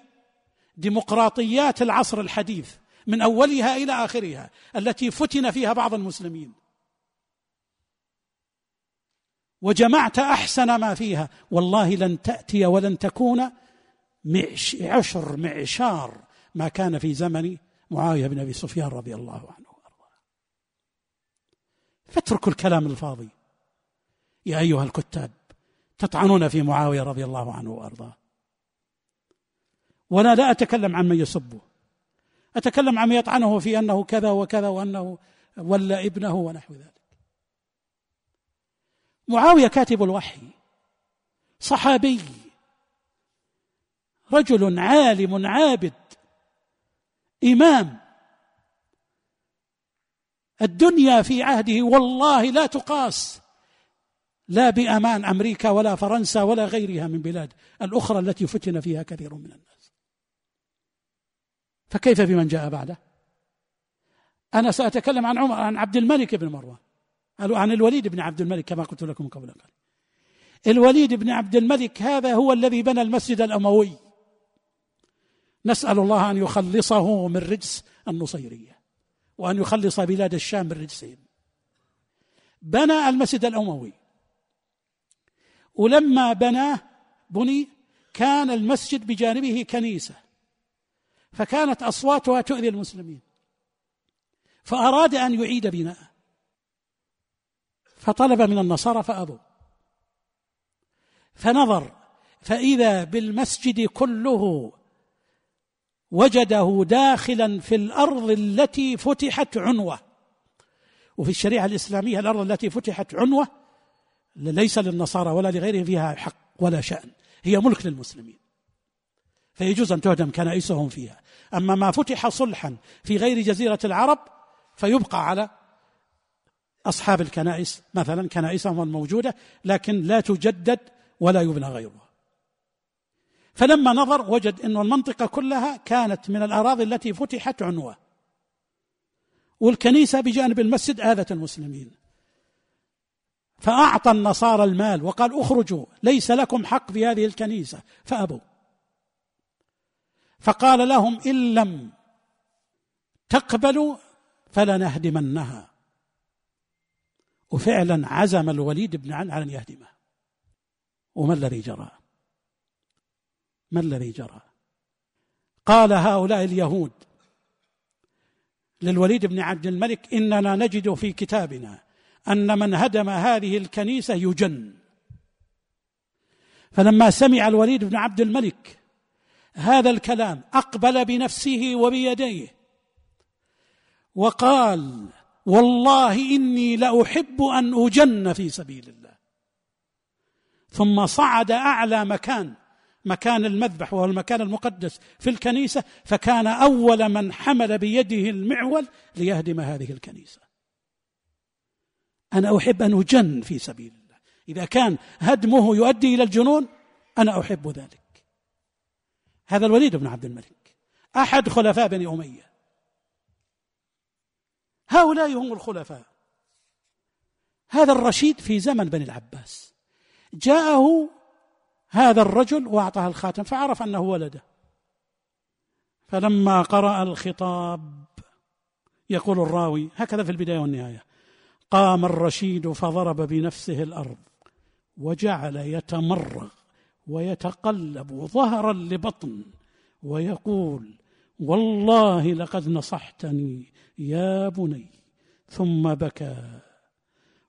ديمقراطيات العصر الحديث من أولها إلى آخرها التي فتن فيها بعض المسلمين وجمعت أحسن ما فيها والله لن تأتي ولن تكون عشر معشار ما كان في زمن معاوية بن أبي سفيان رضي الله عنه وأرضاه. فاتركوا الكلام الفاضي. يا أيها الكتاب تطعنون في معاوية رضي الله عنه وأرضاه. وأنا لا أتكلم عن من يسبه. أتكلم عن من يطعنه في أنه كذا وكذا وأنه ولا ابنه ونحو ذلك. معاوية كاتب الوحي صحابي رجل عالم عابد إمام. الدنيا في عهده والله لا تقاس لا بأمان أمريكا ولا فرنسا ولا غيرها من بلاد الأخرى التي فتن فيها كثير من الناس. فكيف بمن جاء بعده؟ أنا سأتكلم عن عمر عن عبد الملك بن مروان. عن الوليد بن عبد الملك كما قلت لكم قبل قليل. الوليد بن عبد الملك هذا هو الذي بنى المسجد الأموي. نسأل الله أن يخلصه من رجس النصيرية وأن يخلص بلاد الشام من رجسهم. بنى المسجد الأموي. ولما بناه بني كان المسجد بجانبه كنيسة. فكانت أصواتها تؤذي المسلمين. فأراد أن يعيد بناءه. فطلب من النصارى فابوا فنظر فإذا بالمسجد كله وجده داخلا في الأرض التي فتحت عنوة. وفي الشريعة الإسلامية الأرض التي فتحت عنوة ليس للنصارى ولا لغيرهم فيها حق ولا شأن. هي ملك للمسلمين. فيجوز أن تهدم كنائسهم فيها. أما ما فتح صلحا في غير جزيرة العرب فيبقى على أصحاب الكنائس مثلا كنائسهم الموجودة لكن لا تجدد ولا يبنى غيرها. فلما نظر وجد أن المنطقة كلها كانت من الأراضي التي فتحت عنوة والكنيسة بجانب المسجد آذت المسلمين. فأعطى النصارى المال وقال اخرجوا ليس لكم حق في هذه الكنيسة. فأبوا. فقال لهم إن لم تقبلوا فلنهدمنها. وفعلا عزم الوليد بن عن على أن يهدمها وما الذي جرى؟ ما الذي جرى؟ قال هؤلاء اليهود للوليد بن عبد الملك إننا نجد في كتابنا أن من هدم هذه الكنيسة يجن. فلما سمع الوليد بن عبد الملك هذا الكلام أقبل بنفسه وبيديه وقال والله إني لأحب أن أجن في سبيل الله. ثم صعد أعلى مكان مكان المذبح وهو المكان المقدس في الكنيسة فكان أول من حمل بيده المعول ليهدم هذه الكنيسة. أنا أحب أن أجن في سبيل الله. إذا كان هدمه يؤدي إلى الجنون أنا أحب ذلك. هذا الوليد بن عبد الملك أحد خلفاء بني أمية. هؤلاء هم الخلفاء. هذا الرشيد في زمن بني العباس. جاءه هذا الرجل وأعطاه الخاتم فعرف أنه ولده. فلما قرأ الخطاب يقول الراوي هكذا في البداية والنهاية قام الرشيد فضرب بنفسه الأرض وجعل يتمرغ ويتقلب ظهرا لبطن ويقول والله لقد نصحتني يا بني. ثم بكى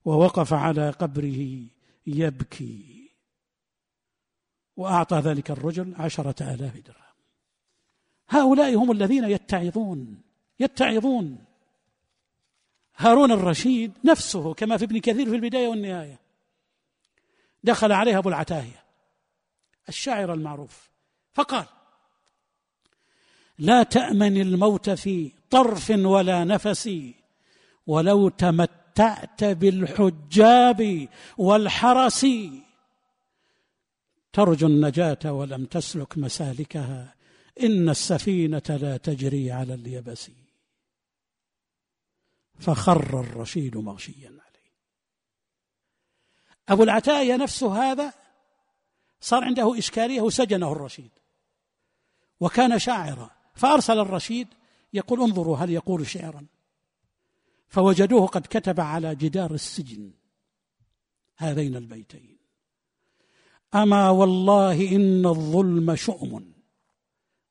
ووقف على قبره يبكي. وأعطى ذلك الرجل عشرة آلاف درهم. هؤلاء هم الذين يتعظون يتعظون. هارون الرشيد نفسه كما في ابن كثير في البداية والنهاية دخل عليه أبو العتاهية الشاعر المعروف فقال لا تأمن الموت في طرف ولا نفس ولو تمتعت بالحجاب والحرس ترجو النجاة ولم تسلك مسالكها. إن السفينة لا تجري على اليبس. فخر الرشيد مغشيا عليه. أبو العتاية نفسه هذا. صار عنده إشكالية وسجنه الرشيد. وكان شاعرا. فأرسل الرشيد يقول انظروا هل يقول شعرا. فوجدوه قد كتب على جدار السجن هذين البيتين. أما والله إن الظلم شؤم.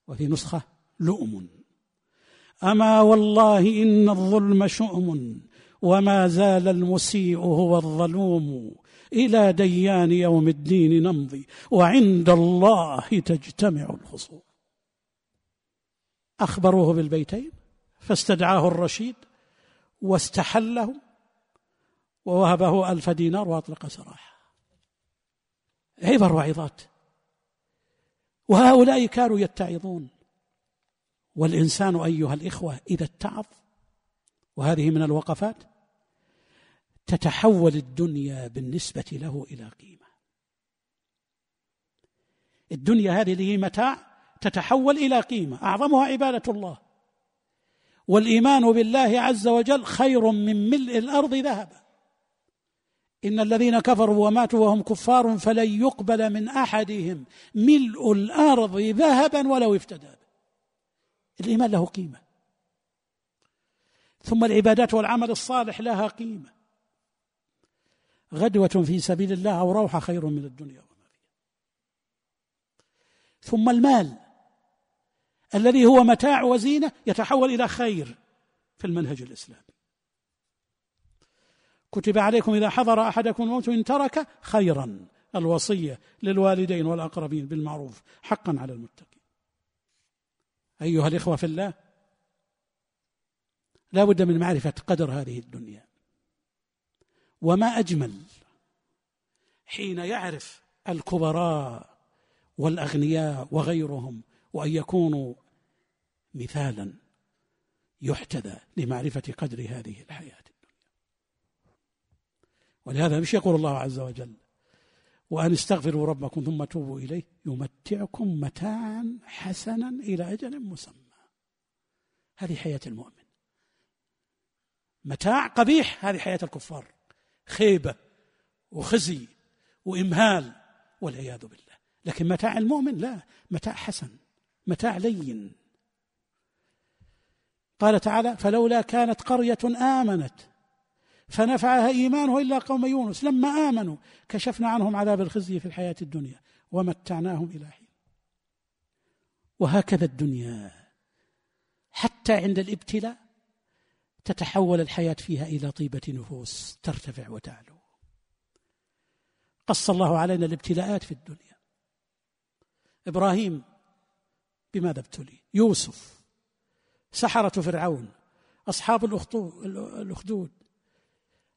وفي نسخة لؤم. أما والله إن الظلم شؤم. وما زال المسيء هو الظلوم. إلى ديان يوم الدين نمضي. وعند الله تجتمع الخصوم. أخبروه بالبيتين. فاستدعاه الرشيد. واستحله ووهبه ألف دينار وأطلق سراحه. عبر وعظات. وهؤلاء كانوا يتعظون. والإنسان أيها الإخوة إذا اتعظ وهذه من الوقفات تتحول الدنيا بالنسبة له إلى قيمة. الدنيا هذه اللي هي متاع تتحول إلى قيمة. أعظمها عبادة الله. والإيمان بالله عز وجل خير من ملء الأرض ذهبا. إن الذين كفروا وماتوا وهم كفار فلن يقبل من أحدهم ملء الأرض ذهبا ولو افتدى به. الإيمان له قيمة. ثم العبادات والعمل الصالح لها قيمة. غدوة في سبيل الله أو روحة خير من الدنيا وما فيها. ثم المال. الذي هو متاع وزينة يتحول إلى خير في المنهج الإسلامي. كتب عليكم إذا حضر أحدكم الموت إن ترك خيرا الوصية للوالدين والأقربين بالمعروف حقا على المتقين. أيها الإخوة في الله لا بد من معرفة قدر هذه الدنيا. وما أجمل حين يعرف الكبراء والأغنياء وغيرهم وأن يكونوا مثالا يحتذى لمعرفة قدر هذه الحياة. ولهذا مش يقول الله عز وجل وأن استغفروا ربكم ثم توبوا إليه يمتعكم متاعا حسنا إلى أجل مسمى. هذه حياة المؤمن. متاع قبيح هذه حياة الكفار. خيبة وخزي وإمهال والعياذ بالله. لكن متاع المؤمن لا متاع حسن متاع لين. قال تعالى فلولا كانت قرية آمنت فنفعها إيمانه إلا قوم يونس. لما آمنوا كشفنا عنهم عذاب الخزي في الحياة الدنيا ومتعناهم إلى حين. وهكذا الدنيا. حتى عند الابتلاء تتحول الحياة فيها إلى طيبة نفوس ترتفع وتعلو. قص الله علينا الابتلاءات في الدنيا. إبراهيم بماذا ابتلي؟ يوسف سحرة فرعون أصحاب الأخدود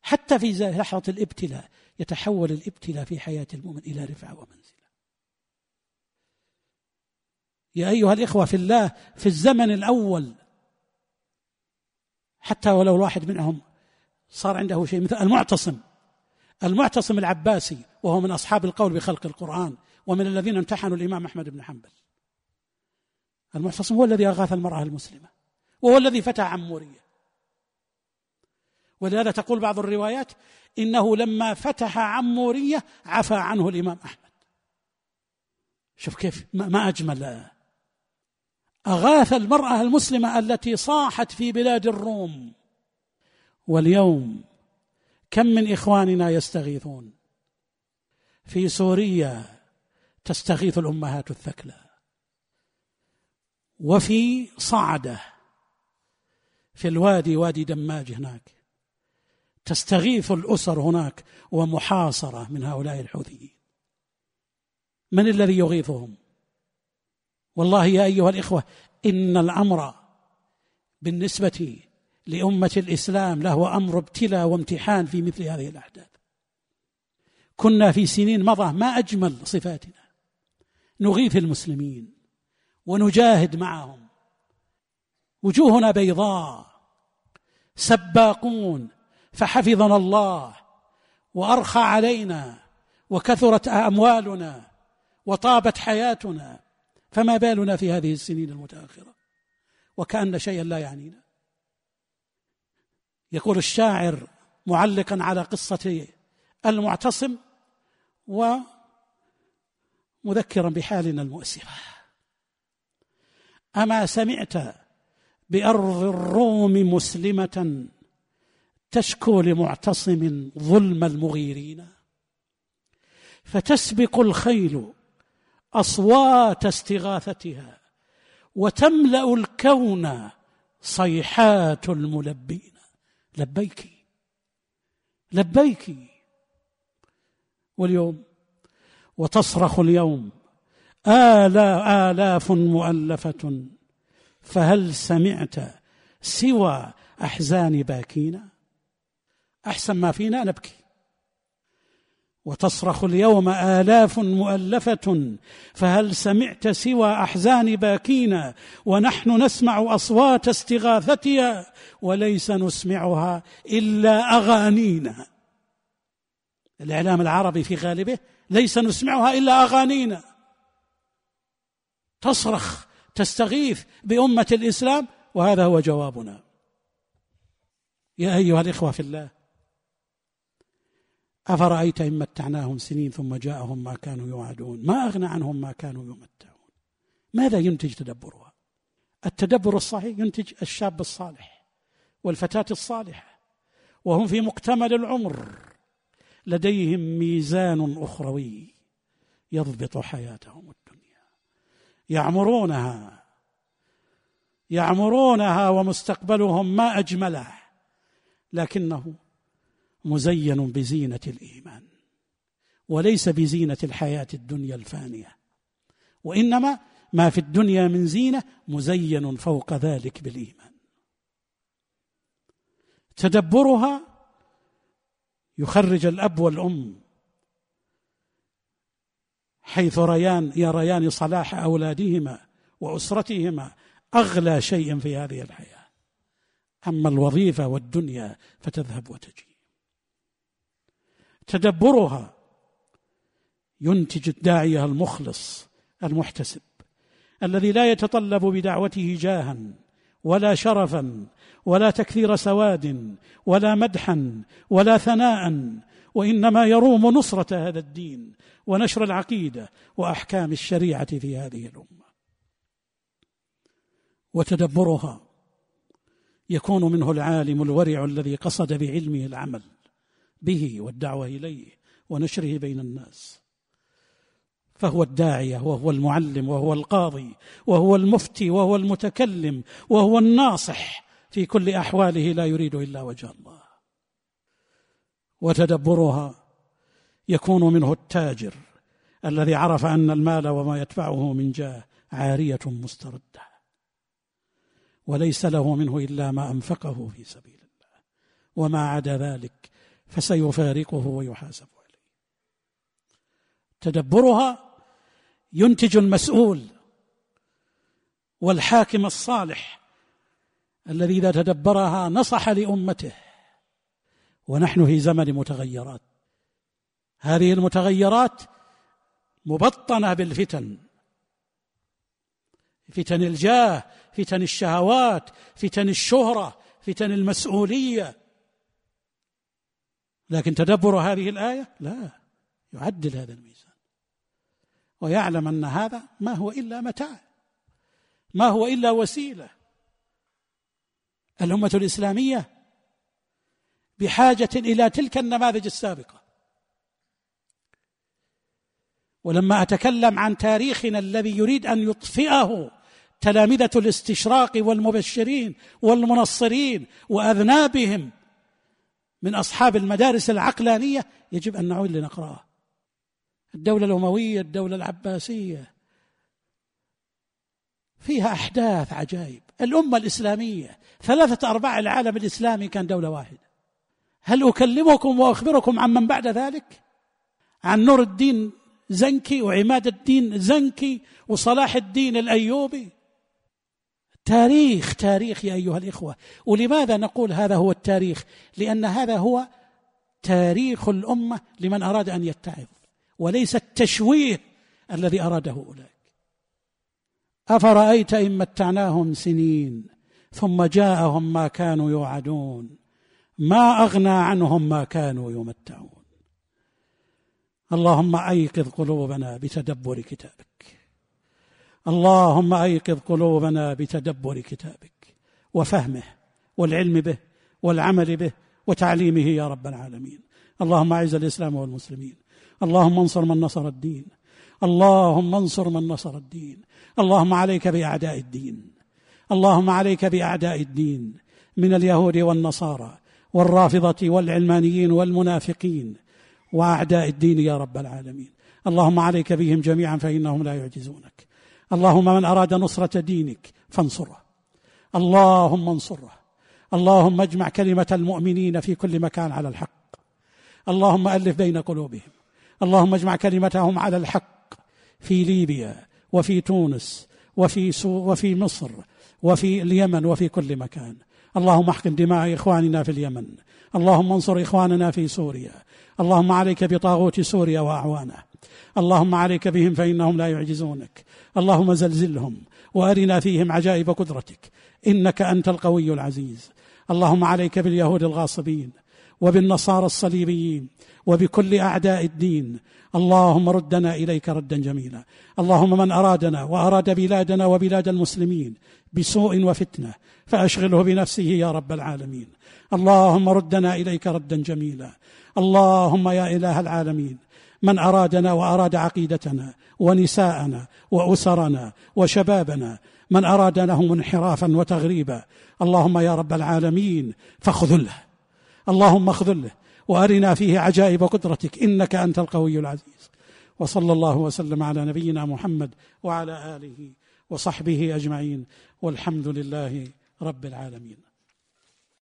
حتى في لحظة الابتلاء يتحول الابتلاء في حياة المؤمن إلى رفعة ومنزلة. يا أيها الإخوة في الله في الزمن الأول حتى ولو الواحد منهم صار عنده شيء مثل المعتصم. المعتصم العباسي وهو من أصحاب القول بخلق القرآن ومن الذين امتحنوا الإمام أحمد بن حنبل. المعتصم هو الذي أغاث المرأة المسلمة وهو الذي فتح عمورية. ولهذا تقول بعض الروايات إنه لما فتح عمورية عفى عنه الإمام أحمد. شوف كيف ما أجمل. أغاث المرأة المسلمة التي صاحت في بلاد الروم. واليوم كم من إخواننا يستغيثون. في سوريا تستغيث الأمهات الثكلى. وفي صعدة. في الوادي وادي دماج هناك. تستغيث الأسر هناك ومحاصرة من هؤلاء الحوثيين. من الذي يغيثهم؟ والله يا أيها الإخوة إن الأمر بالنسبة لأمة الإسلام له أمر ابتلاء وامتحان في مثل هذه الأحداث. كنا في سنين مضى ما أجمل صفاتنا. نغيث المسلمين ونجاهد معهم. وجوهنا بيضاء سباقون فحفظنا الله وأرخى علينا وكثرت أموالنا وطابت حياتنا فما بالنا في هذه السنين المتأخرة؟ وكأن شيئا لا يعنينا. يقول الشاعر معلقا على قصة المعتصم ومذكرا بحالنا المؤسفة. أما سمعت بأرض الروم مسلمة تشكو لمعتصم ظلم المغيرين. فتسبق الخيل أصوات استغاثتها وتملأ الكون صيحات الملبين. لبيك لبيك. واليوم وتصرخ اليوم آلا آلاف مؤلفة فهل سمعت سوى أحزان باكينا أحسن ما فينا نبكي. وتصرخ اليوم آلاف مؤلفة فهل سمعت سوى أحزان باكينا ونحن نسمع أصوات استغاثتها وليس نسمعها إلا أغانينا الإعلام العربي في غالبه ليس نسمعها إلا أغانينا تصرخ تستغيث بأمة الإسلام وهذا هو جوابنا. يا أيها الإخوة في الله أفرأيت إن متعناهم سنين ثم جاءهم ما كانوا يوعدون؟ ما أغنى عنهم ما كانوا يمتعون. ماذا ينتج تدبرها؟ التدبر الصحيح ينتج الشاب الصالح والفتاة الصالحة وهم في مكتمل العمر. لديهم ميزان أخروي يضبط حياتهم الدنيا. يعمرونها يعمرونها ومستقبلهم ما أجمله لكنه مزين بزينة الإيمان وليس بزينة الحياة الدنيا الفانية وإنما ما في الدنيا من زينة مزين فوق ذلك بالإيمان. تدبرها يخرج الأب والأم حيث ريان يريان صلاح أولادهما وأسرتهما أغلى شيء في هذه الحياة. أما الوظيفة والدنيا فتذهب وتجي. تدبرها. ينتج الداعيه المخلص المحتسب الذي لا يتطلب بدعوته جاها ولا شرفا ولا تكثير سواد ولا مدحا ولا ثناء وإنما يروم نصرة هذا الدين ونشر العقيدة وأحكام الشريعة في هذه الأمة. وتدبرها يكون منه العالم الورع الذي قصد بعلمه العمل. به والدعوة إليه ونشره بين الناس. فهو الداعيه وهو المعلم وهو القاضي وهو المفتي وهو المتكلم وهو الناصح في كل أحواله لا يريد إلا وجه الله. وتدبرها يكون منه التاجر الذي عرف أن المال وما يدفعه من جاه عارية مستردة. وليس له منه إلا ما أنفقه في سبيل الله. وما عدا ذلك فسيفارقه ويحاسب عليه. تدبرها ينتج المسؤول والحاكم الصالح الذي إذا تدبرها نصح لأمته. ونحن في زمن متغيرات. هذه المتغيرات مبطنة بالفتن. فتن الجاه فتن الشهوات فتن الشهرة فتن المسؤولية لكن تدبر هذه الآية؟ لا يعدل هذا الميزان. ويعلم أن هذا ما هو إلا متاع ما هو إلا وسيلة. الأمة الإسلامية بحاجة إلى تلك النماذج السابقة. ولما أتكلم عن تاريخنا الذي يريد أن يطفئه تلامذة الاستشراق والمبشرين والمنصرين وأذنابهم من أصحاب المدارس العقلانية يجب أن نعود لنقراه الدولة الأموية الدولة العباسية. فيها أحداث عجائب. الأمة الإسلامية ثلاثة أرباع العالم الإسلامي كان دولة واحدة. هل أكلمكم وأخبركم عن من بعد ذلك؟ عن نور الدين زنكي وعماد الدين زنكي وصلاح الدين الأيوبي. تاريخ تاريخ يا أيها الإخوة. ولماذا نقول هذا هو التاريخ؟ لأن هذا هو تاريخ الأمة لمن أراد أن يتعظ وليس التشويه الذي أراده أولئك. أفرأيت إن متعناهم سنين ثم جاءهم ما كانوا يوعدون ما أغنى عنهم ما كانوا يمتعون. اللهم أيقظ قلوبنا بتدبر كتابك. اللهم أيقظ قلوبنا بتدبر كتابك وفهمه والعلم به والعمل به وتعليمه يا رب العالمين. اللهم أعز الإسلام والمسلمين. اللهم انصر من نصر الدين. اللهم انصر من نصر الدين. اللهم عليك بأعداء الدين. اللهم عليك بأعداء الدين من اليهود والنصارى والرافضة والعلمانيين والمنافقين وأعداء الدين يا رب العالمين. اللهم عليك بهم جميعا فإنهم لا يعجزونك. اللهم من أراد نصرة دينك فانصره. اللهم انصره. اللهم اجمع كلمة المؤمنين في كل مكان على الحق. اللهم ألف بين قلوبهم. اللهم اجمع كلمتهم على الحق في ليبيا وفي تونس وفي سو وفي مصر وفي اليمن وفي كل مكان. اللهم احقن دماء إخواننا في اليمن. اللهم انصر إخواننا في سوريا. اللهم عليك بطاغوت سوريا وأعوانه. اللهم عليك بهم فإنهم لا يعجزونك. اللهم زلزلهم وأرنا فيهم عجائب قدرتك. إنك أنت القوي العزيز. اللهم عليك باليهود الغاصبين وبالنصارى الصليبيين وبكل أعداء الدين. اللهم ردنا إليك ردا جميلا. اللهم من أرادنا وأراد بلادنا وبلاد المسلمين بسوء وفتنة فأشغله بنفسه يا رب العالمين. اللهم ردنا إليك ردا جميلا. اللهم يا إله العالمين. من أرادنا وأراد عقيدتنا ونساءنا وأسرنا وشبابنا. من اراد لهم انحرافا وتغريبا. اللهم يا رب العالمين فاخذله. اللهم اخذله وأرنا فيه عجائب قدرتك إنك أنت القوي العزيز. وصلى الله وسلم على نبينا محمد وعلى آله وصحبه أجمعين. والحمد لله رب العالمين.